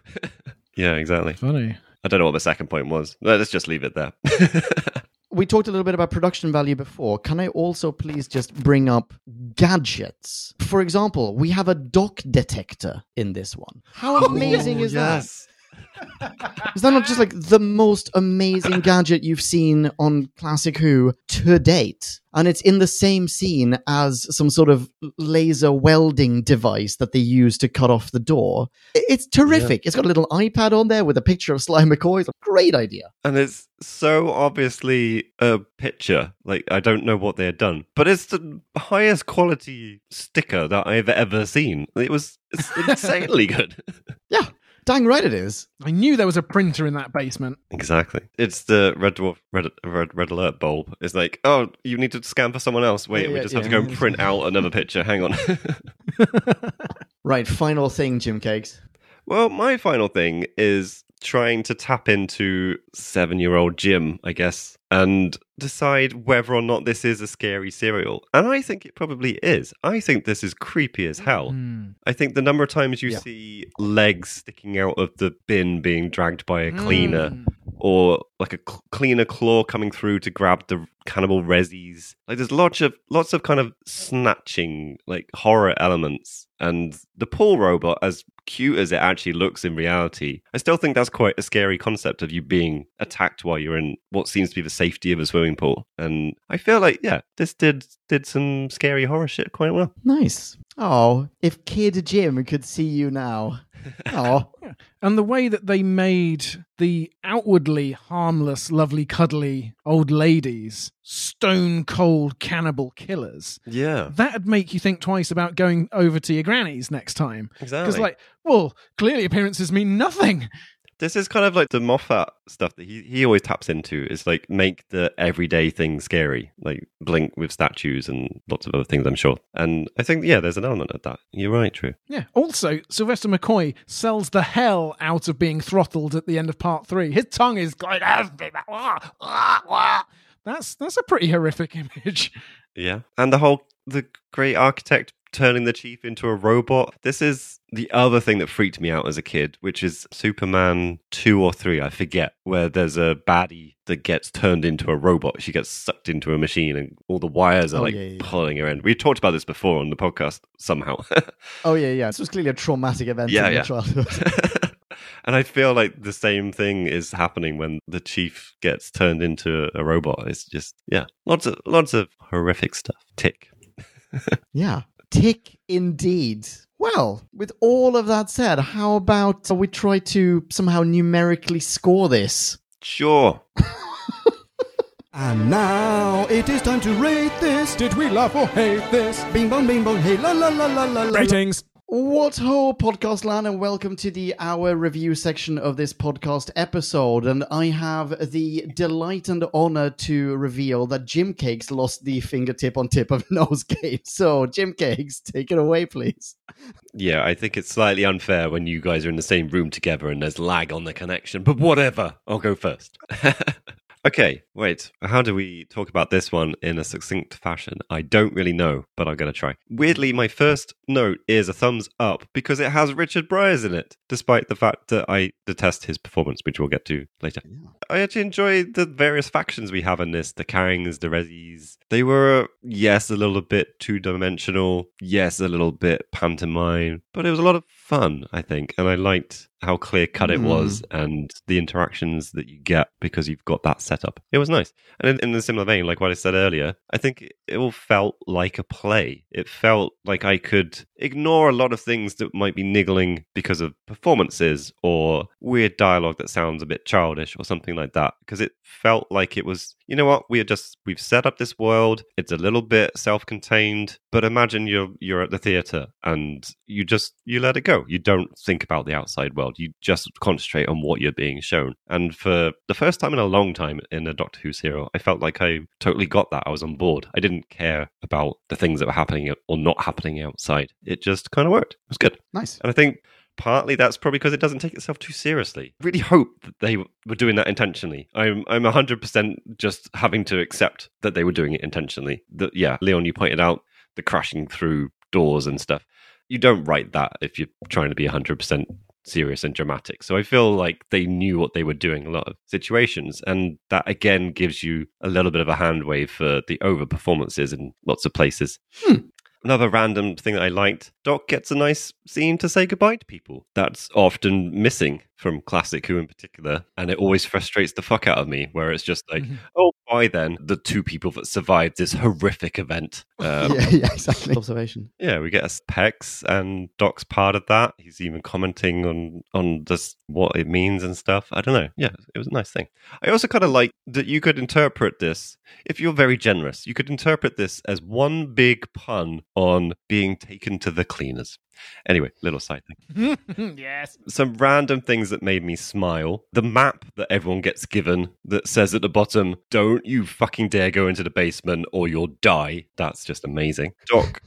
yeah, exactly. Funny. I don't know what the second point was. Let's just leave it there. (laughs) we talked a little bit about production value before. Can I also please just bring up gadgets? For example, we have a dock detector in this one. How oh, amazing is that? Is that not just like the most amazing gadget you've seen on Classic Who to date? And it's in the same scene as some sort of laser welding device that they use to cut off the door. It's terrific. It's got a little iPad on there with a picture of Sly McCoy. It's a great idea. And it's so obviously a picture. Like, I don't know what they had done, but it's the highest quality sticker that I've ever seen. It was (laughs) insanely good. Yeah. Dang right it is. I knew there was a printer in that basement. Exactly. It's the Red Dwarf Red, Red, Red Alert bulb. It's like, oh, you need to scan for someone else. Wait, Yeah, we yeah, just have to go and print out another picture. Hang on. (laughs) (laughs) Right, final thing, Jim Cakes. well, my final thing is trying to tap into seven year old Jim, I guess, and decide whether or not this is a scary serial. And I think it probably is. I think this is creepy as hell. Hmm. I think the number of times you Yeah. see legs sticking out of the bin being dragged by a cleaner, Mm. Or like a cl- cleaner claw coming through to grab the cannibal rezzies. Like there's lots of lots of kind of snatching, like horror elements. And the pool robot, as cute as it actually looks in reality, I still think that's quite a scary concept of you being attacked while you're in what seems to be the safety of a swimming pool. And I feel like, yeah, this did did some scary horror shit quite well. Nice. Oh, if Kid Jim could see you now. Oh, And the way that they made the outwardly harmless, lovely, cuddly old ladies stone cold cannibal killers, Yeah, that'd make you think twice about going over to your granny's next time. exactly. Because, like, well, clearly appearances mean nothing. This is kind of like the Moffat stuff that he, he always taps into is like make the everyday thing scary, like Blink with statues and lots of other things, I'm sure. And I think, yeah, there's an element of that. You're right, True. Yeah. Also, Sylvester McCoy sells the hell out of being throttled at the end of part three. His tongue is going. Ah, ah, ah. That's that's a pretty horrific (laughs) image. Yeah. And the whole, the great architect turning the chief into a robot. This is the other thing that freaked me out as a kid, which is Superman 2 or 3, I forget, where there's a baddie that gets turned into a robot. She gets sucked into a machine and all the wires are Oh, like yeah, yeah, pulling her in. We talked about this before on the podcast somehow. (laughs) oh yeah, yeah. This was clearly a traumatic event Yeah, in yeah. your childhood. (laughs) (laughs) and I feel like the same thing is happening when the chief gets turned into a robot. It's just yeah, lots of lots of horrific stuff. Tick. yeah. Tick indeed. Well, with all of that said, how about we try to somehow numerically score this? Sure. (laughs) And now it is time to rate this. Did we love or hate this? Bing bong, bing bong, hey la la la la la. la. Ratings. What ho, podcast land, and welcome to the hour review section of this podcast episode. And I have the delight and honor to reveal that Jim Cakes lost the fingertip on tip of (laughs) nose game. So, Jim Cakes, take it away, please. Yeah, I think it's slightly unfair when you guys are in the same room together and there's lag on the connection, but whatever. I'll go first. (laughs) okay, wait. How do we talk about this one in a succinct fashion? I don't really know, but I'm going to try. Weirdly, my first note is a thumbs up because it has Richard Briers in it, despite the fact that I detest his performance, which we'll get to later. I actually enjoy the various factions we have in this the Kangs, the Rezzies. They were, yes, a little bit two dimensional, yes, a little bit pantomime, but it was a lot of fun, I think. And I liked how clear cut it mm-hmm. was and the interactions that you get because you've got that setup. It was nice. And in, in a similar vein, like what I said earlier, I think it all felt like a play. It felt like I could ignore a lot of things that might be niggling because of performances or weird dialogue that sounds a bit childish or something like that because it felt like it was you know what? We are just we've set up this world. It's a little bit self-contained but imagine you're you're at the theater and you just you let it go. You don't think about the outside world. You just concentrate on what you're being shown. And for the first time in a long time in a doctor who serial i felt like i totally got that. I was on board. I didn't care about the things that were happening or not happening outside. It just kind of worked. It was good. Nice. and I think partly that's probably because it doesn't take itself too seriously. I really hope that they were doing that intentionally. I'm I'm 100% just having to accept that they were doing it intentionally. That yeah, Leon, you pointed out the crashing through doors and stuff. You don't write that if you're trying to be 100% serious and dramatic. So I feel like they knew what they were doing a lot of situations. And that again gives you a little bit of a hand wave for the over performances in lots of places. Hmm. Another random thing that I liked Doc gets a nice scene to say goodbye to people. That's often missing from Classic Who in particular. And it always frustrates the fuck out of me, where it's just like, oh, why then, the two people that survived this horrific event. (laughs) Um, yeah, yeah, exactly. Observation. yeah, we get a Pex, and Doc's part of that. He's even commenting on on just what it means and stuff. I don't know. Yeah, it was a nice thing. I also kind of like that you could interpret this if you're very generous. You could interpret this as one big pun on being taken to the cleaners. Anyway, little side thing. (laughs) yes. Some random things that made me smile. The map that everyone gets given that says at the bottom, don't you fucking dare go into the basement or you'll die. That's just amazing. Doc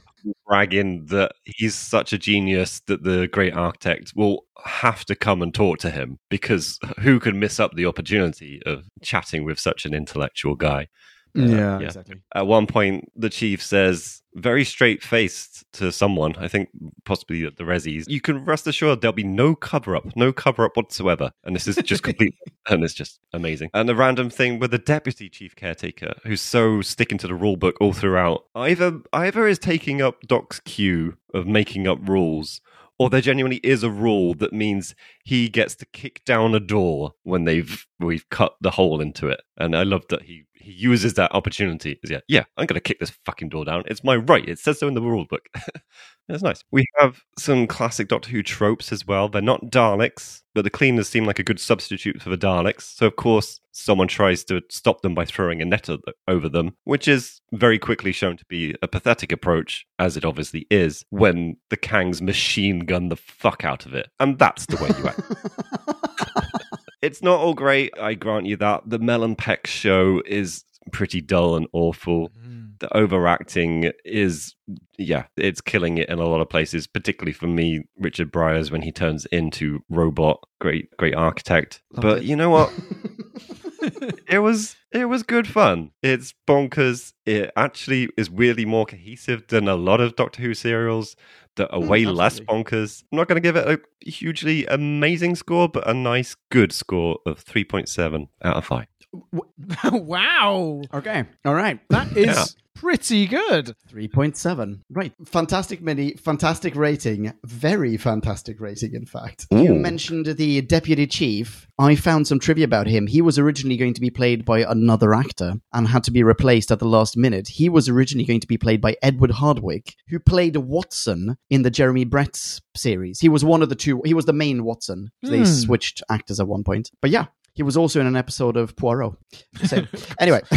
bragging that he's such a genius that the great architect will have to come and talk to him because who could miss up the opportunity of chatting with such an intellectual guy? Uh, yeah, yeah. exactly. At one point, the chief says, very straight faced to someone, I think possibly the Rezzies, you can rest assured there'll be no cover up, no cover up whatsoever. And this is just (laughs) complete, and it's just amazing. And a random thing with the deputy chief caretaker, who's so sticking to the rule book all throughout, either, either is taking up Doc's cue of making up rules. Or there genuinely is a rule that means he gets to kick down a door when they've we've cut the hole into it. And I love that he he uses that opportunity. Yeah, yeah, I'm going to kick this fucking door down. It's my right. It says so in the rule book. (laughs) It's nice. We have some classic Doctor Who tropes as well. They're not Daleks, but the cleaners seem like a good substitute for the Daleks. So, of course, someone tries to stop them by throwing a net over them, which is very quickly shown to be a pathetic approach, as it obviously is, when the Kangs machine gun the fuck out of it. And that's the way you act. (laughs) it's not all great, I grant you that. The Mel and Pex show is pretty dull and awful. Mm. The overacting is, yeah, it's killing it in a lot of places, particularly for me, Richard Briers, when he turns into robot. Great, great architect. but it. you know what? (laughs) it was it was good fun. It's bonkers. It actually is weirdly more cohesive than a lot of Doctor Who serials that are Mm, way less bonkers. I'm not going to give it a hugely amazing score, but a nice good score of 3.7 out of 5. (laughs) wow. Okay. All right. That is Yeah. pretty good. 3.7. Right. Fantastic mini, fantastic rating. Very fantastic rating, in fact. You mentioned the deputy chief. I found some trivia about him. He was originally going to be played by another actor and had to be replaced at the last minute. He was originally going to be played by Edward Hardwicke, who played Watson in the Jeremy Brett series. He was one of the two, he was the main Watson. They Hmm. switched actors at one point. But yeah, he was also in an episode of Poirot. So, (laughs) anyway. (laughs)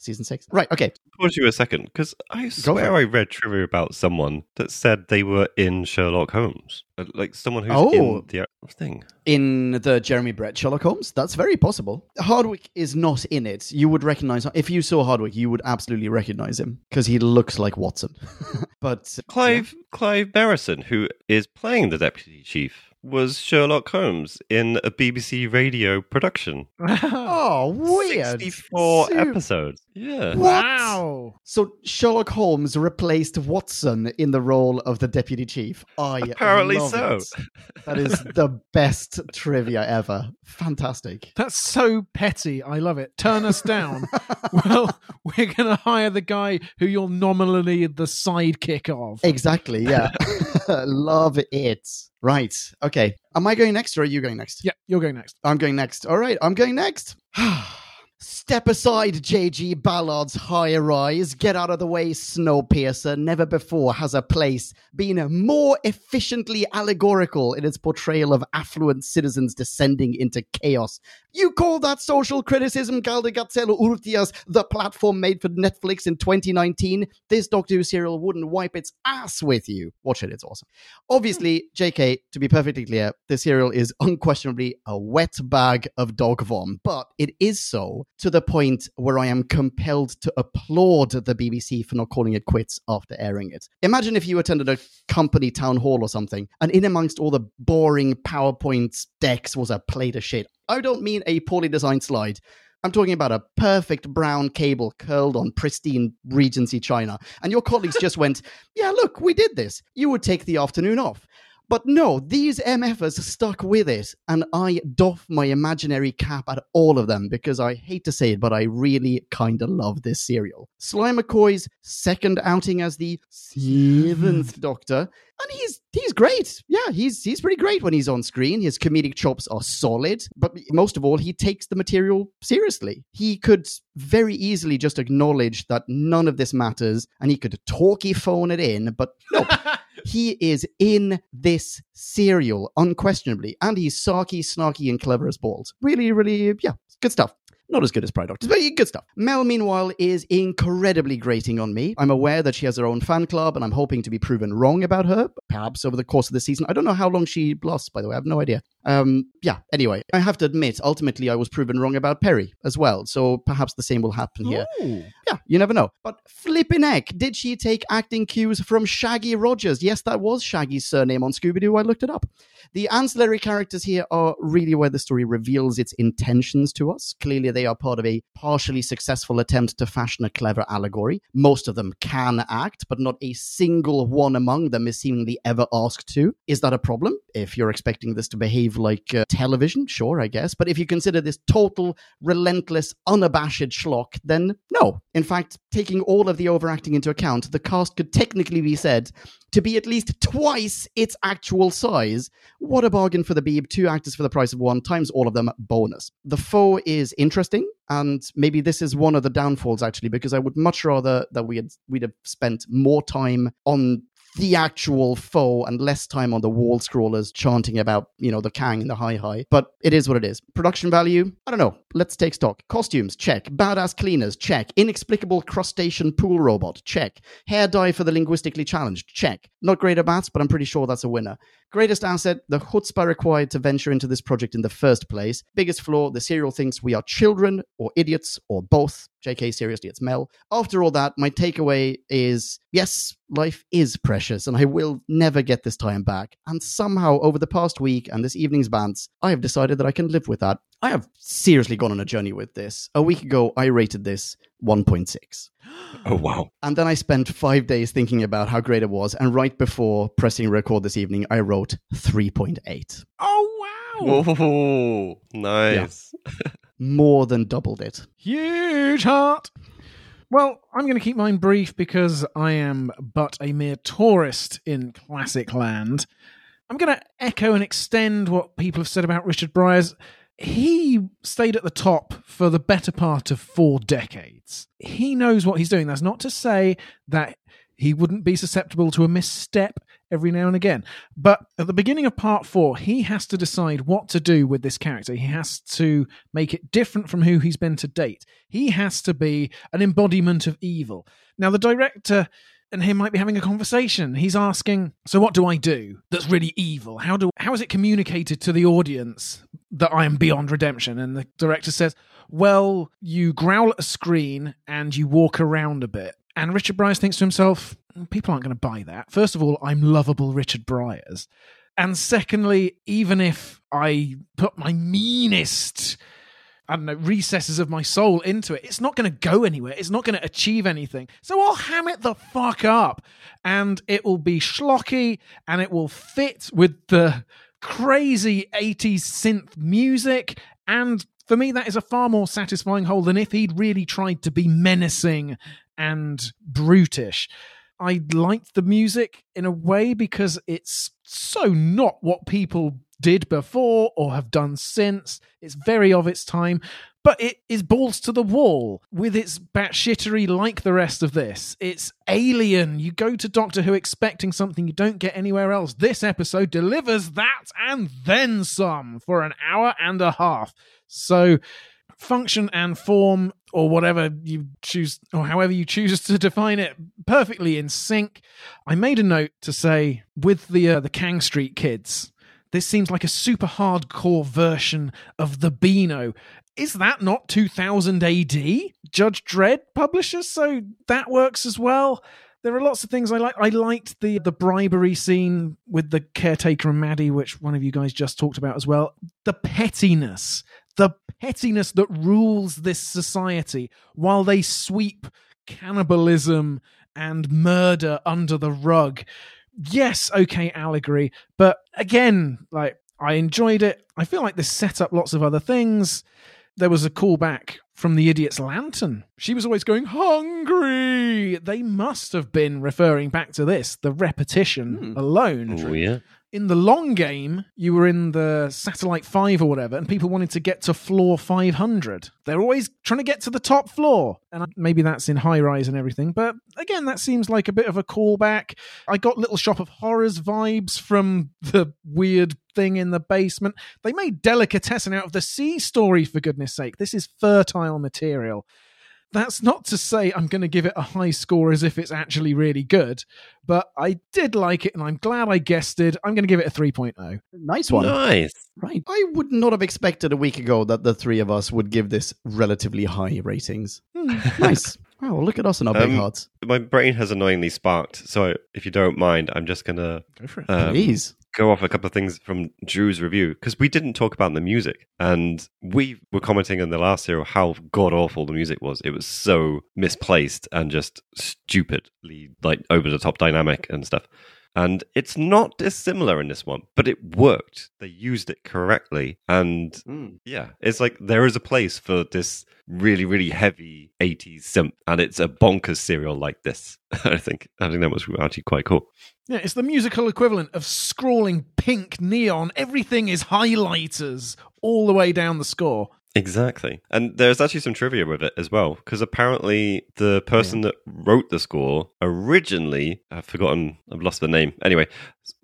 Season six. Right, okay. Pause you a second, because I swear I read trivia about someone that said they were in Sherlock Holmes. Uh, Like someone who's Oh. in the thing. in the Jeremy Brett Sherlock Holmes. That's very possible. Hardwicke is not in it. You would recognize if you saw Hardwicke, you would absolutely recognize him because he looks like Watson. (laughs) but Clive Clive Merrison, who is playing the deputy chief, was Sherlock Holmes in a BBC radio production. (laughs) oh, weird. 64 Su- episodes. Yeah. What? Wow. So Sherlock Holmes replaced Watson in the role of the deputy chief. I Apparently love so. it. That is the best trivia ever. Fantastic. That's so petty. I love it. Turn us down. (laughs) well, we're going to hire the guy who you're nominally the sidekick of. Exactly. Yeah. (laughs) love it. Right. Okay. Am I going next or are you going next? Yeah, you're going next. I'm going next. All right, I'm going next. (sighs) (sighs) (sighs) Step aside, JG Ballard's high rise. Get out of the way, Snowpiercer. Never before has a place been more efficiently allegorical in its portrayal of affluent citizens descending into chaos. You call that social criticism, Galder Gaztelu-Urrutia's, the platform made for Netflix in 2019? This Doctor Who serial wouldn't wipe its ass with you. Watch it, it's awesome. Obviously, JK, to be perfectly clear, the serial is unquestionably a wet bag of dog vom, but it is so to the point where I am compelled to applaud the BBC for not calling it quits after airing it. Imagine if you attended a company town hall or something, and in amongst all the boring PowerPoint decks was a plate of shit. I don't mean a poorly designed slide. I'm talking about a perfect brown cable curled on pristine Regency china. And your colleagues just went, Yeah, look, we did this. You would take the afternoon off. But no, these MFers stuck with it, and I doff my imaginary cap at all of them because I hate to say it, but I really kind of love this serial. Sly McCoy's second outing as the seventh hmm. Doctor, and he's he's great. Yeah, he's he's pretty great when he's on screen. His comedic chops are solid, but most of all, he takes the material seriously. He could very easily just acknowledge that none of this matters, and he could talkie phone it in, but no. (laughs) He is in this serial, unquestionably, and he's sarky, snarky, and clever as balls. Really, really, yeah, good stuff. Not as good as Pride Doctors, but good stuff. Mel, meanwhile, is incredibly grating on me. I'm aware that she has her own fan club, and I'm hoping to be proven wrong about her, perhaps over the course of the season. I don't know how long she lasts, by the way. I have no idea. Um, yeah, anyway, I have to admit, ultimately, I was proven wrong about Peri as well. So perhaps the same will happen here. Ooh. Yeah, you never know. But flipping heck, did she take acting cues from Shaggy Rogers? Yes, that was Shaggy's surname on Scooby Doo. I looked it up. The ancillary characters here are really where the story reveals its intentions to us. Clearly, they are part of a partially successful attempt to fashion a clever allegory. Most of them can act, but not a single one among them is seemingly ever asked to. Is that a problem? If you're expecting this to behave like uh, television, sure, I guess. But if you consider this total, relentless, unabashed schlock, then no. In fact, taking all of the overacting into account, the cast could technically be said to be at least twice its actual size. What a bargain for the Beeb. Two actors for the price of one, times all of them, bonus. The foe is interesting, and maybe this is one of the downfalls actually, because I would much rather that we had we'd have spent more time on the actual foe and less time on the wall scrollers chanting about, you know, the Kang and the Hi Hi. But it is what it is. Production value, I don't know. Let's take stock. Costumes, check. Badass cleaners, check. Inexplicable crustacean pool robot, check. Hair dye for the linguistically challenged, check. Not great at maths, but I'm pretty sure that's a winner. Greatest asset, the chutzpah required to venture into this project in the first place. Biggest flaw, the serial thinks we are children or idiots or both. JK, seriously, it's Mel. After all that, my takeaway is yes, life is precious and I will never get this time back. And somehow, over the past week and this evening's bants, I have decided that I can live with that. I have seriously gone on a journey with this. A week ago, I rated this 1.6. (gasps) Oh, wow. And then I spent five days thinking about how great it was. And right before pressing record this evening, I wrote 3.8. Oh, wow. Oh, nice. (laughs) More than doubled it. Huge heart. Well, I'm going to keep mine brief because I am but a mere tourist in classic land. I'm going to echo and extend what people have said about Richard Briers. He stayed at the top for the better part of four decades. He knows what he's doing. That's not to say that he wouldn't be susceptible to a misstep every now and again. But at the beginning of part four, he has to decide what to do with this character. He has to make it different from who he's been to date. He has to be an embodiment of evil. Now, the director and him might be having a conversation. He's asking, "So what do I do that's really evil? How do how is it communicated to the audience that I am beyond redemption?" And the director says, "Well, you growl at a screen and you walk around a bit." And Richard Briers thinks to himself, people aren't going to buy that. First of all, I'm lovable Richard Briers. And secondly, even if I put my meanest, I don't know, recesses of my soul into it, it's not going to go anywhere. It's not going to achieve anything. So I'll ham it the fuck up. And it will be schlocky and it will fit with the crazy 80s synth music. And for me, that is a far more satisfying whole than if he'd really tried to be menacing and brutish. I liked the music in a way because it's so not what people did before or have done since. It's very of its time, but it is balls to the wall with its batshittery like the rest of this. It's alien. You go to Doctor Who expecting something you don't get anywhere else. This episode delivers that and then some for an hour and a half. So function and form or whatever you choose or however you choose to define it perfectly in sync i made a note to say with the uh, the kang street kids this seems like a super hardcore version of the beano is that not 2000 AD? Judge Dredd publishes, so that works as well. There are lots of things I like. I liked the the bribery scene with the caretaker and Maddy, which one of you guys just talked about as well. The pettiness, the pettiness that rules this society while they sweep cannibalism and murder under the rug. Yes, okay, allegory, but again, like I enjoyed it. I feel like this set up lots of other things. There was a callback from the idiot's lantern. She was always going hungry. They must have been referring back to this. The repetition Hmm. alone Oh, yeah. In the long game, you were in the satellite five or whatever, and people wanted to get to floor 500. They're always trying to get to the top floor. And maybe that's in high rise and everything. But again, that seems like a bit of a callback. I got Little Shop of Horrors vibes from the weird thing in the basement. They made delicatessen out of the sea story, for goodness sake. This is fertile material. That's not to say I'm going to give it a high score as if it's actually really good, but I did like it and I'm glad I guessed it. I'm going to give it a 3.0. Nice one. Nice. Right. I would not have expected a week ago that the three of us would give this relatively high ratings. (laughs) nice. Oh, look at us and our big Um, hearts. My brain has annoyingly sparked, so if you don't mind, I'm just gonna Go for it. um, Please. Go off a couple of things from Drew's review because we didn't talk about the music, and we were commenting in the last serial how god awful the music was. It was so misplaced and just stupidly like over the top dynamic and stuff. And it's not dissimilar in this one, but it worked. They used it correctly, and hmm. yeah, it's like there is a place for this really, really heavy 80s synth, and it's a bonkers serial like this. (laughs) I think I think that was actually quite cool. Yeah, it's the musical equivalent of scrawling pink neon. Everything is highlighters all the way down the score. Exactly. And there's actually some trivia with it as well, because apparently the person that wrote the score originally, I've forgotten, I've lost the name. Anyway,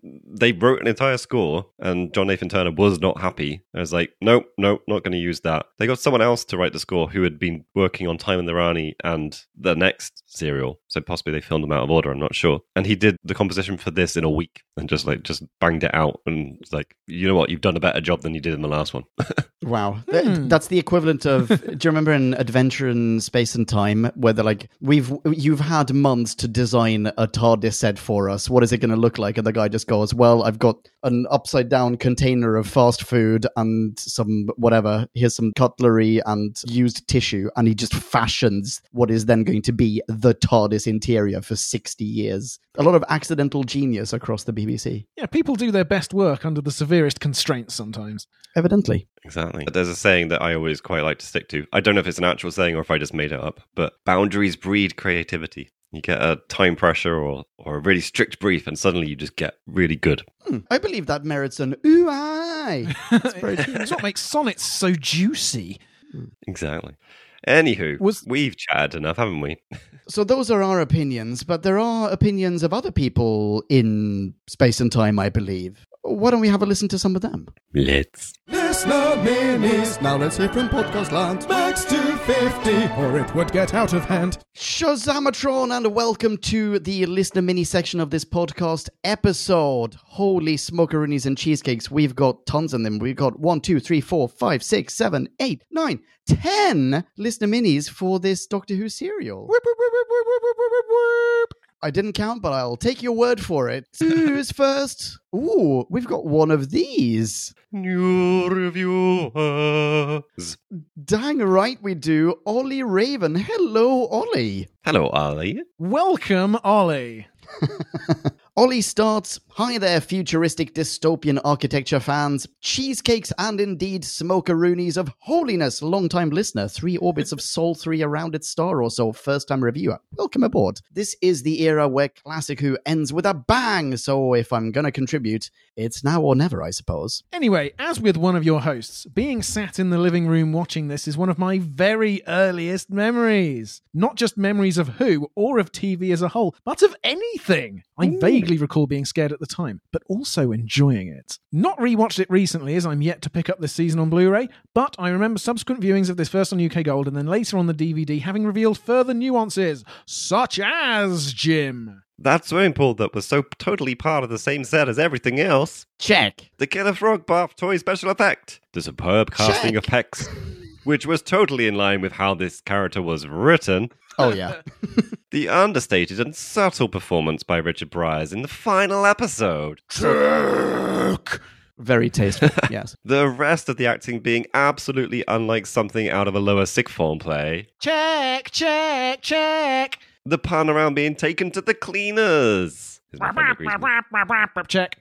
they wrote an entire score, and John Nathan Turner was not happy. I was like, nope, nope, not going to use that. They got someone else to write the score who had been working on Time and the Rani and the next serial. So possibly they filmed them out of order, I'm not sure. And he did the composition for this in a week and just like, just banged it out. And was like, you know what, you've done a better job than you did in the last one. (laughs) Wow. Th- hmm. that's the equivalent of (laughs) do you remember in Adventure in Space and Time where they're like, We've you've had months to design a TARDIS set for us. What is it gonna look like? And the guy just goes, Well, I've got an upside down container of fast food and some whatever. Here's some cutlery and used tissue, and he just fashions what is then going to be the TARDIS interior for sixty years. A lot of accidental genius across the BBC. Yeah, people do their best work under the severest constraints sometimes. Evidently. Exactly. There's a saying that I always quite like to stick to. I don't know if it's an actual saying or if I just made it up, but boundaries breed creativity. You get a time pressure or, or a really strict brief, and suddenly you just get really good. Hmm, I believe that merits an ooh aye. (laughs) That's very true. It's what makes sonnets so juicy. Exactly. Anywho, Was- we've chatted enough, haven't we? (laughs) So those are our opinions, but there are opinions of other people in space and time, I believe. Why don't we have a listen to some of them? Let's. Listener minis. Now let's hear from podcast land. Max 250. Or it would get out of hand. Shazamatron, and welcome to the listener mini section of this podcast episode. Holy smokeroonies and cheesecakes. We've got tons of them. We've got one, two, three, four, five, six, seven, eight, nine, ten listener minis for this Doctor Who serial. I didn't count, but I'll take your word for it. (laughs) Who's first? Ooh, we've got one of these. New reviewers. Dang right we do. Ollie Raven. Hello, Ollie. Hello, Ollie. Welcome, Ollie. (laughs) Ollie starts Hi there, futuristic dystopian architecture fans, cheesecakes, and indeed smokeroonies of holiness. Long-time listener, three orbits of Sol 3 around its star or so, first time reviewer. Welcome aboard. This is the era where Classic Who ends with a bang, so if I'm gonna contribute, it's now or never, I suppose. Anyway, as with one of your hosts, being sat in the living room watching this is one of my very earliest memories. Not just memories of Who or of TV as a whole, but of anything. I vaguely recall being scared at the time, but also enjoying it. Not rewatched it recently, as I'm yet to pick up this season on Blu ray, but I remember subsequent viewings of this first on UK Gold and then later on the DVD having revealed further nuances, such as Jim. That swimming pool that was so totally part of the same set as everything else. Check. The Killer Frog Bath toy special effect. The superb casting of Pex, which was totally in line with how this character was written. Oh, yeah. (laughs) The understated and subtle performance by Richard Briers in the final episode. Very tasteful, (laughs) yes. The rest of the acting being absolutely unlike something out of a lower sick form play. Check, check, check. The pun around being taken to the cleaners. Is my favourite reason. Check.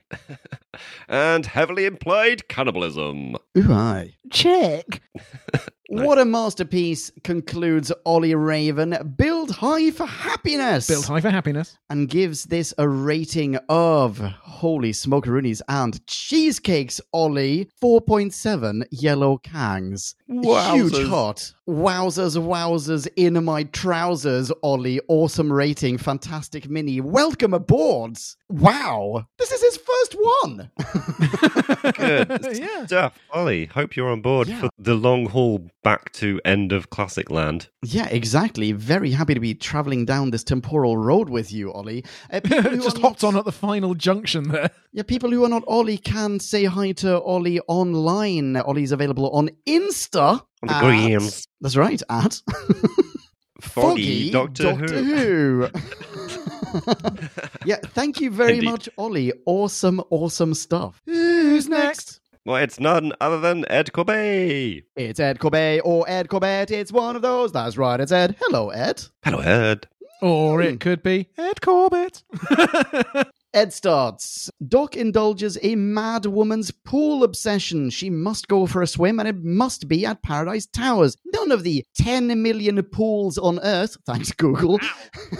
(laughs) and heavily implied cannibalism. Ooh, aye. Check. (laughs) What a masterpiece, concludes Ollie Raven. Build high for happiness. Build high for happiness. and gives this a rating of holy smokeroonies and cheesecakes, Ollie, 4.7 yellow kangs. Wowzers. Huge Wowzers. hot. Wowzers, wowzers in my trousers, Ollie. Awesome rating. Fantastic mini. Welcome aboard. Wow. This is his first one. (laughs) Good (laughs) Yeah. stuff. Ollie, hope you're on board Yeah. for the long haul back to end of Classic Land. yeah, exactly. Very happy to be traveling down this temporal road with you, Ollie. Uh, (laughs) Just hopped not- on at the final junction there. Yeah, people who are not Ollie can say hi to Ollie online. Ollie's available on Insta. On the at- grams. That's right, at (laughs) Foggy, Doctor, Who. Who. (laughs) yeah, thank you very Indeed. much, Ollie. Awesome, awesome stuff. Who's next? Well, it's none other than Ed Corbet. It's Ed Corbett or Ed Corbett. It's one of those. That's right, it's Ed. Hello, Ed. Hello, Ed. Or it could be Ed Corbett. (laughs) Ed starts. Doc indulges a mad woman's pool obsession. She must go for a swim and it must be at Paradise Towers. None of the 10 million pools on Earth, (laughs) thanks Google,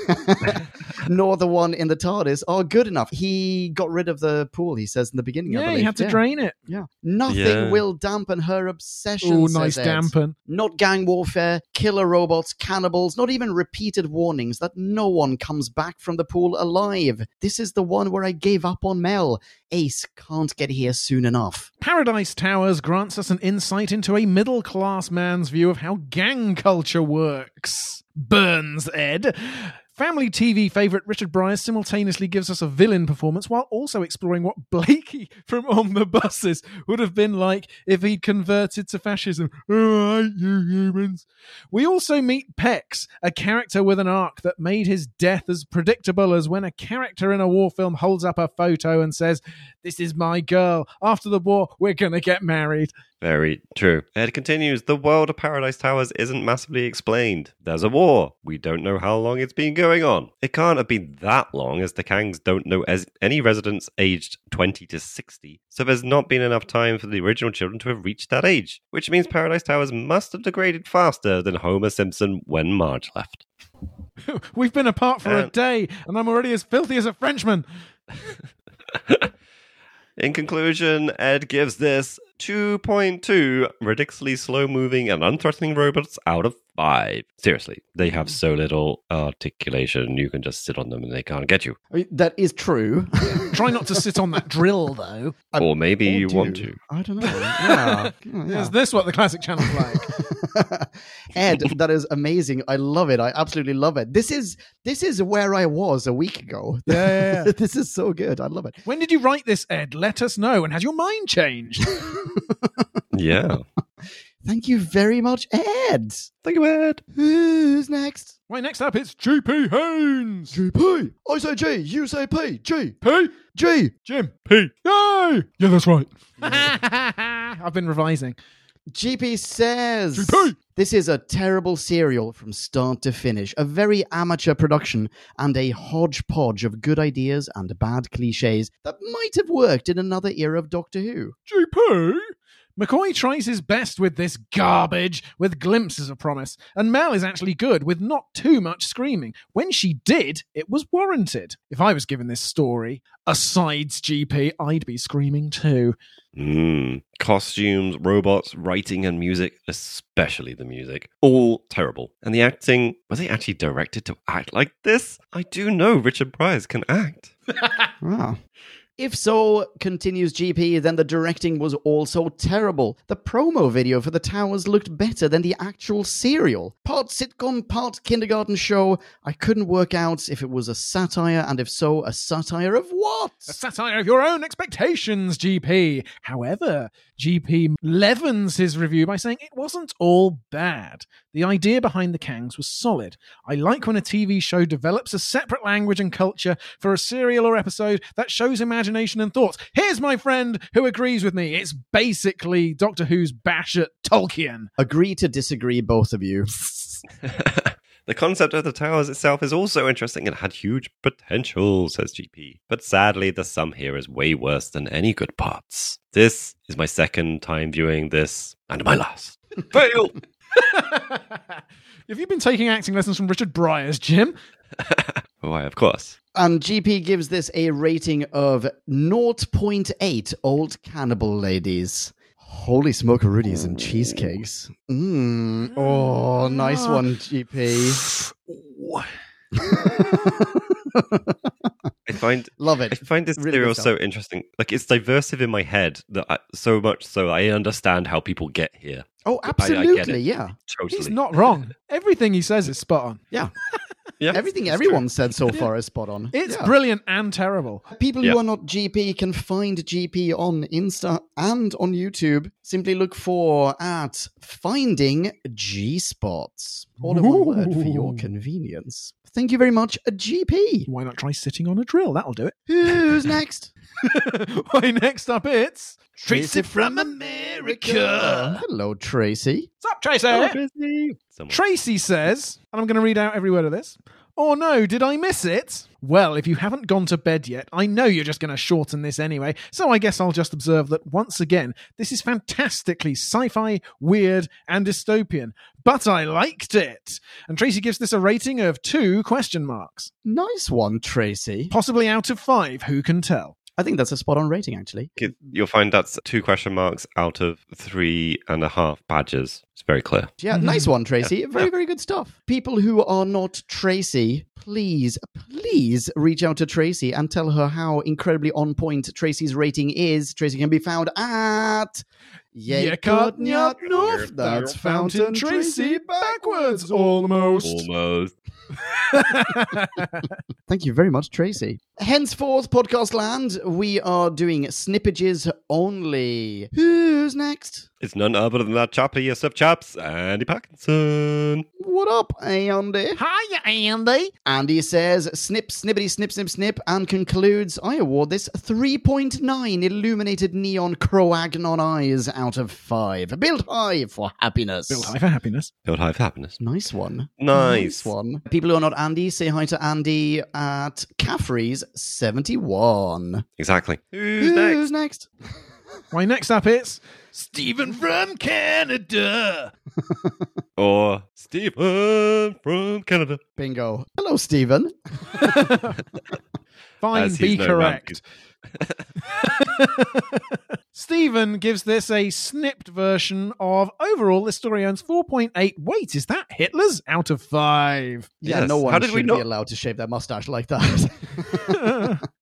(laughs) nor the one in the TARDIS are good enough. He got rid of the pool, he says in the beginning. I yeah, believe. you had to Yeah. drain it. Yeah. Nothing Yeah. will dampen her obsession. Oh, nice Ed. dampen. Not gang warfare, killer robots, cannibals, not even repeated warnings that no one comes back from the pool alive. This is the one where I gave up on Mel. Ace can't get here soon enough. Paradise Towers grants us an insight into a middle class man's view of how gang culture works. Burns, Ed. Family TV favourite Richard Briers simultaneously gives us a villain performance while also exploring what Blakey from On the Buses would have been like if he'd converted to fascism. Oh, I hate you humans. We also meet Pex, a character with an arc that made his death as predictable as when a character in a war film holds up a photo and says, This is my girl. After the war, we're going to get married. Very true. Ed continues The world of Paradise Towers isn't massively explained. There's a war. We don't know how long it's been going on. It can't have been that long, as the Kangs don't know as any residents aged 20 to 60, so there's not been enough time for the original children to have reached that age, which means Paradise Towers must have degraded faster than Homer Simpson when Marge left. (laughs) We've been apart for a day, and I'm already as filthy as a Frenchman. (laughs) In conclusion, Ed gives this 2.2 ridiculously slow moving and unthreatening robots out of 5. Seriously, they have so little articulation, you can just sit on them and they can't get you. I mean, that is true. (laughs) Try not to sit on that drill, though. or maybe Or you do. want to. I don't know. Yeah. (laughs) Yeah. Is this what the classic channel's like? (laughs) (laughs) Ed, that is amazing. I love it. I absolutely love it. This is this is where I was a week ago. Yeah, yeah, yeah. (laughs) this is so good. I love it. when did you write this, Ed? Let us know. And has your mind changed? (laughs) Yeah. Thank you very much, Ed. Thank you, Ed. Who's next? Right, next up, it's GP Haynes. P. I say G. You say P. G. P. G. Jim. P. Yay! Yeah, that's right. I've been revising. GP says GP. this is a terrible serial from start to finish, a very amateur production, and a hodgepodge of good ideas and bad cliches that might have worked in another era of Doctor Who. GP? McCoy tries his best with this garbage, with glimpses of promise, and Mel is actually good with not too much screaming. When she did, it was warranted. If I was given this story, asides GP, I'd be screaming too. Mm. Costumes, robots, writing, and music, especially the music, all terrible. And the acting, was they actually directed to act like this? I do know Richard Price can act. (laughs) Ah. If so, continues GP, then the directing was also terrible. The promo video for the towers looked better than the actual serial. Part sitcom, part kindergarten show. I couldn't work out if it was a satire, and if so, a satire of what? A satire of your own expectations, GP. However, GP leavens his review by saying it wasn't all bad. The idea behind the Kangs was solid. I like when a TV show develops a separate language and culture for a serial or episode that shows imagination and thoughts. Here's my friend who agrees with me. It's basically Doctor Who's bash at Tolkien. Agree to disagree, both of you. (laughs) The concept of the towers itself is also interesting and had huge potential, says GP. But sadly, the sum here is way worse than any good parts. This is my second time viewing this, and my last. Fail! (laughs) Have you been taking acting lessons from Richard Briers, Jim? (laughs) Why, of course. And GP gives this a rating of 0.8 old cannibal ladies. Holy smoke Rudy's and cheesecakes. Mm. Oh, nice one, GP. (laughs) I find Love it. I find this Really serial so interesting. Like it's diversive in my head that I, so much so I understand how people get here. Oh, I- I get it. absolutely. Yeah. Totally. He's not wrong. (laughs) Everything he says is spot on. Yeah. Yeah, Everything it's everyone said so far is spot on. It's Yeah. brilliant and terrible. People Yeah. who are not GP can find GP on Insta and on YouTube. Simply look for at finding G spots. All in one word for your convenience. Thank you very much, GP. Why not try sitting on a drill? That'll do it. Who's next? (laughs) Why, next up it's Tracy from America. Hello, Tracy. What's up, Tracy? true. Someone- Tracy says, and I'm going to read out every word of this. Oh no, did I miss it? Well, if you haven't gone to bed yet, I know you're just going to shorten this anyway, so I guess I'll just observe that once again, this is fantastically sci fi, weird, and dystopian. But I liked it! And Tracy gives this a rating of two question marks. Nice one, Tracy. Possibly out of five, who can tell? I think that's a spot on rating, actually. You'll find that's two question marks out of three and a half badges. It's very clear. Yeah, mm-hmm. nice one, Tracy. Very, very good stuff. People who are not Tracy, please, please reach out to Tracy and tell her how incredibly on point Tracy's rating is. Tracy can be found at Yekatnyatnuf, that's Fountain Tracy backwards almost. Almost. (laughs) Thank you very much, Tracy. Henceforth, Podcast Land, we are doing snippages only. Who's next? It's none other than that chappiest of chaps, Andy Parkinson. What up, Andy? Hiya, Andy. Andy says, snip, snippity, snip, snip, snip, and concludes, I award this 3.9 illuminated neon Kroagnon eyes out of 5. Built high for happiness. Built high for happiness. Built high for happiness. Nice one. Nice. one. People who are not Andy, say hi to Andy at Caffrey's 71. Exactly. Who's next? Who's next? Why, next up it's Stephen from Canada. (laughs) Or Stephen from Canada. Bingo. Hello, Stephen. (laughs) Fine, As be he's correct. (laughs) Stephen gives this a snipped version of overall this story earns 4.8. Wait, is that Hitler's out of 5? Yeah, Yes. no one How did we should not- be allowed to shave their mustache like that.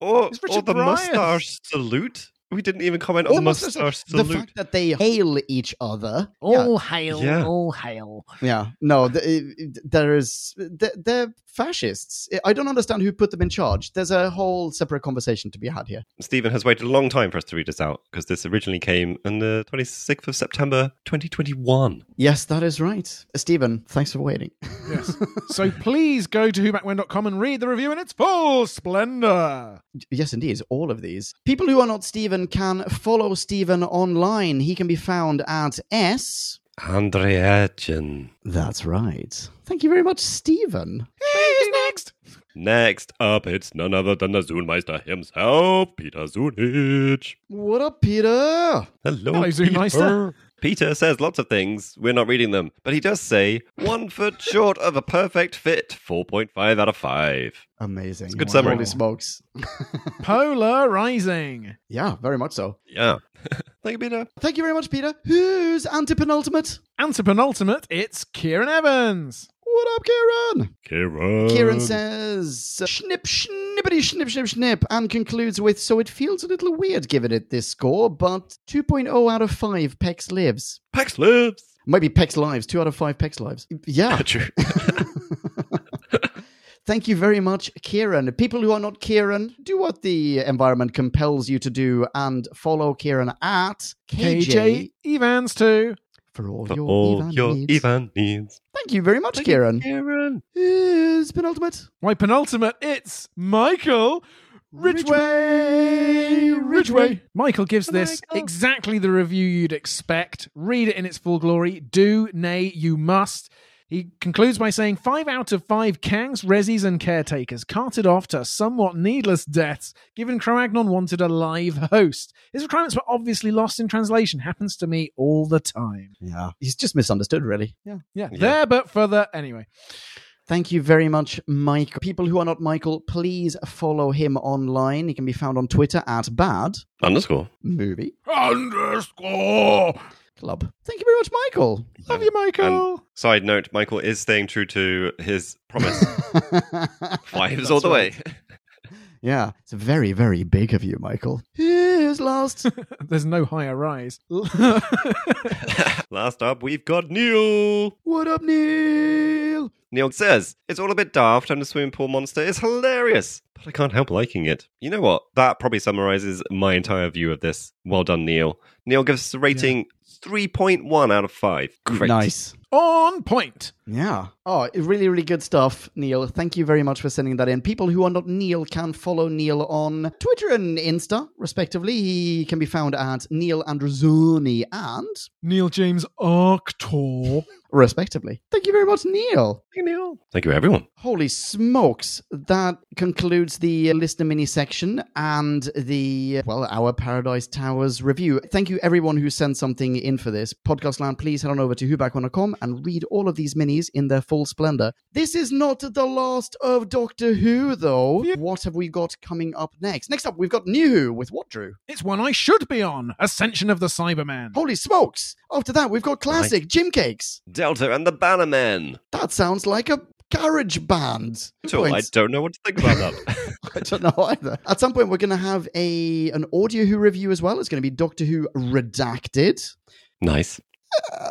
Or, or the Briers. mustache salute. We didn't even comment on the Almost mustache the fact that they hail each other. All hail, Yeah. all hail. Yeah, no, the, there is they're, they're fascists. I don't understand who put them in charge. There's a whole separate conversation to be had here. Stephen has waited a long time for us to read this out because this originally came on the 26th of September 2021. Yes, that is right, Stephen. Thanks for waiting. Yes. so please go to whobackwhen.com and read the review in its full splendor. yes, indeed, all of these people who are not Stephen can follow Stephen online. He can be found at s. Andreachen. That's right. Thank you very much, Stephen. Who's next? Next up, it's none other than the Zoonmeister himself, Peter Zoonich. What up, Peter? Hello, Hello, Zoonmeister. Peter. Peter says lots of things. We're not reading them, but he does say one foot short of a perfect fit. 4.5 out of 5. Amazing. a good summary. Holy smokes. (laughs) Polarizing. Yeah, very much so. Yeah. (laughs) Thank you, Peter. Thank you very much, Peter. Who's anti-penultimate? Antipenultimate, it's Kieran Evans. What up, Kieran? Kieran. Kieran says, snip, snippity, snip, snip, snip, and concludes with, so it feels a little weird giving it this score, but 2.0 out of 5 Pex lives. Pax lives. Might be Pex lives, 2 out of 5 Pex lives. Yeah. True. (laughs) Thank you very much, Kieran. People who are not Kieran, do what the environment compels you to do and follow Kieran at KJ, KJ Evans too. For all For your all Evan your needs. Evan needs. Thank you very much, Thank you, Kieran. Kieran. Is penultimate. Why penultimate? It's Michael Ridgeway! Ridgeway! Michael gives this Michael. exactly the review you'd expect. Read it in its full glory. Do, nay, you must. He concludes by saying five out of five Kangs, Rezzies, and caretakers carted off to somewhat needless deaths, given Kroagnon wanted a live host. His requirements were obviously lost in translation. Happens to me all the time. Yeah. He's just misunderstood, really. Yeah. Yeah, Yeah. there but further. Anyway, Thank you very much, Mike. People who are not Michael, please follow him online. He can be found on Twitter at Bad Underscore. Movie Underscore. Club. Thank you very much, Michael. love you, Michael. Side note, Michael is staying true to his promise. (laughs) Fives all the way. right. Yeah, it's very, very big of you, Michael. Here's last. (laughs) There's no higher rise. (laughs) Last up, we've got Neil. what up, Neil? Neil says, It's all a bit daft and the swimming pool monster is hilarious, but I can't help liking it. You know what? That probably summarizes my entire view of this. Well done, Neil. Neil gives us a rating 3.1 out of 5. Great. Nice. On point. Yeah. Oh, really, really good stuff, Neil. Thank you very much for sending that in. People who are not Neil can follow Neil on Twitter and Insta, respectively. He can be found at Neil Androzani and Neil James Arctor. respectively. Thank you very much, Neil. Thank you, Neil. Thank you, everyone. Holy smokes. That concludes the listener mini section and the, well, our Paradise Towers review. Thank you, everyone who sent something in for this. Podcast land, please head on over to whobackwhen.com and read all of these minis in their full splendor. This is not the last of Doctor Who, though. What have we got coming up next? Next up, we've got New Who with what, Drew? It's one I should be on. Ascension of the Cybermen. Holy smokes. After that, we've got classic Jim Cakes. Delta and the Bannermen. That sounds like a garage band. So I don't know what to think about that. (laughs) (laughs) I don't know either. At some point, we're going to have a an audio Who review as well. It's going to be Doctor Who Redacted nice.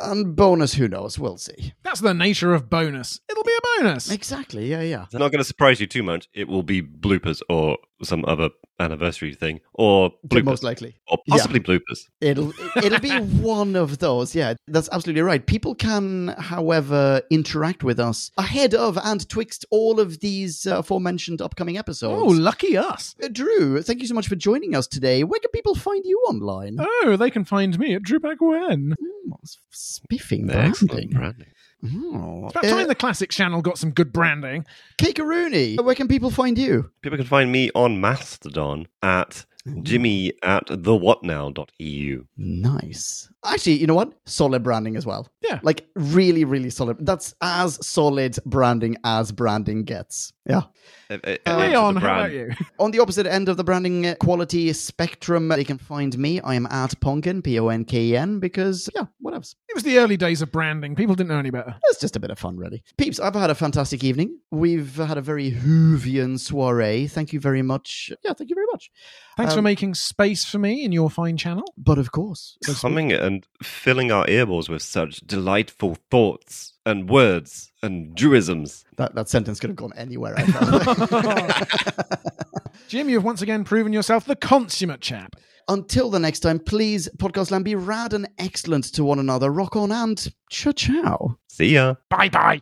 And bonus. Who knows? We'll see. That's the nature of bonus. It'll be a bonus. Exactly. Yeah, yeah. It's not going to surprise you too much. It will be bloopers or some other anniversary thing or bloopers. Most likely, or possibly bloopers. it'll (laughs) it'll be one of those. Yeah, that's absolutely right. People can, however, interact with us ahead of and twixt all of these uh, aforementioned upcoming episodes. oh, lucky us. Uh, Drew, thank you so much for joining us today. Where can people find you online? Oh, they can find me at Drewback when Oh, spiffing Excellent branding. branding. Oh. It's about Uh, time the classic channel got some good branding. Kakaruni, where can people find you? People can find me on Mastodon at jimmy at thewhatnow.eu. Nice. Actually, you know what? Solid branding as well. Yeah. Like really, really solid. That's as solid branding as branding gets. Yeah. Uh, uh, Uh, uh, Leon, how about you? (laughs) On the opposite end of the branding quality spectrum, they can find me. I am at Ponken, P O N K E N, because, yeah, what else? It was the early days of branding. People didn't know any better. It's just a bit of fun, really. Peeps, I've had a fantastic evening. We've had a very Whovian soiree. Thank you very much. Yeah, thank you very much. Thanks for Um, making space for me in your fine channel. But of course, Coming and filling our earballs with such delightful thoughts and words and truisms. that, that sentence could have gone anywhere. I. (laughs) Jim, you have once again proven yourself the consummate chap. Until the next time, please, Podcast Land, be rad and excellent to one another. Rock on and ciao ciao. See ya. Bye bye.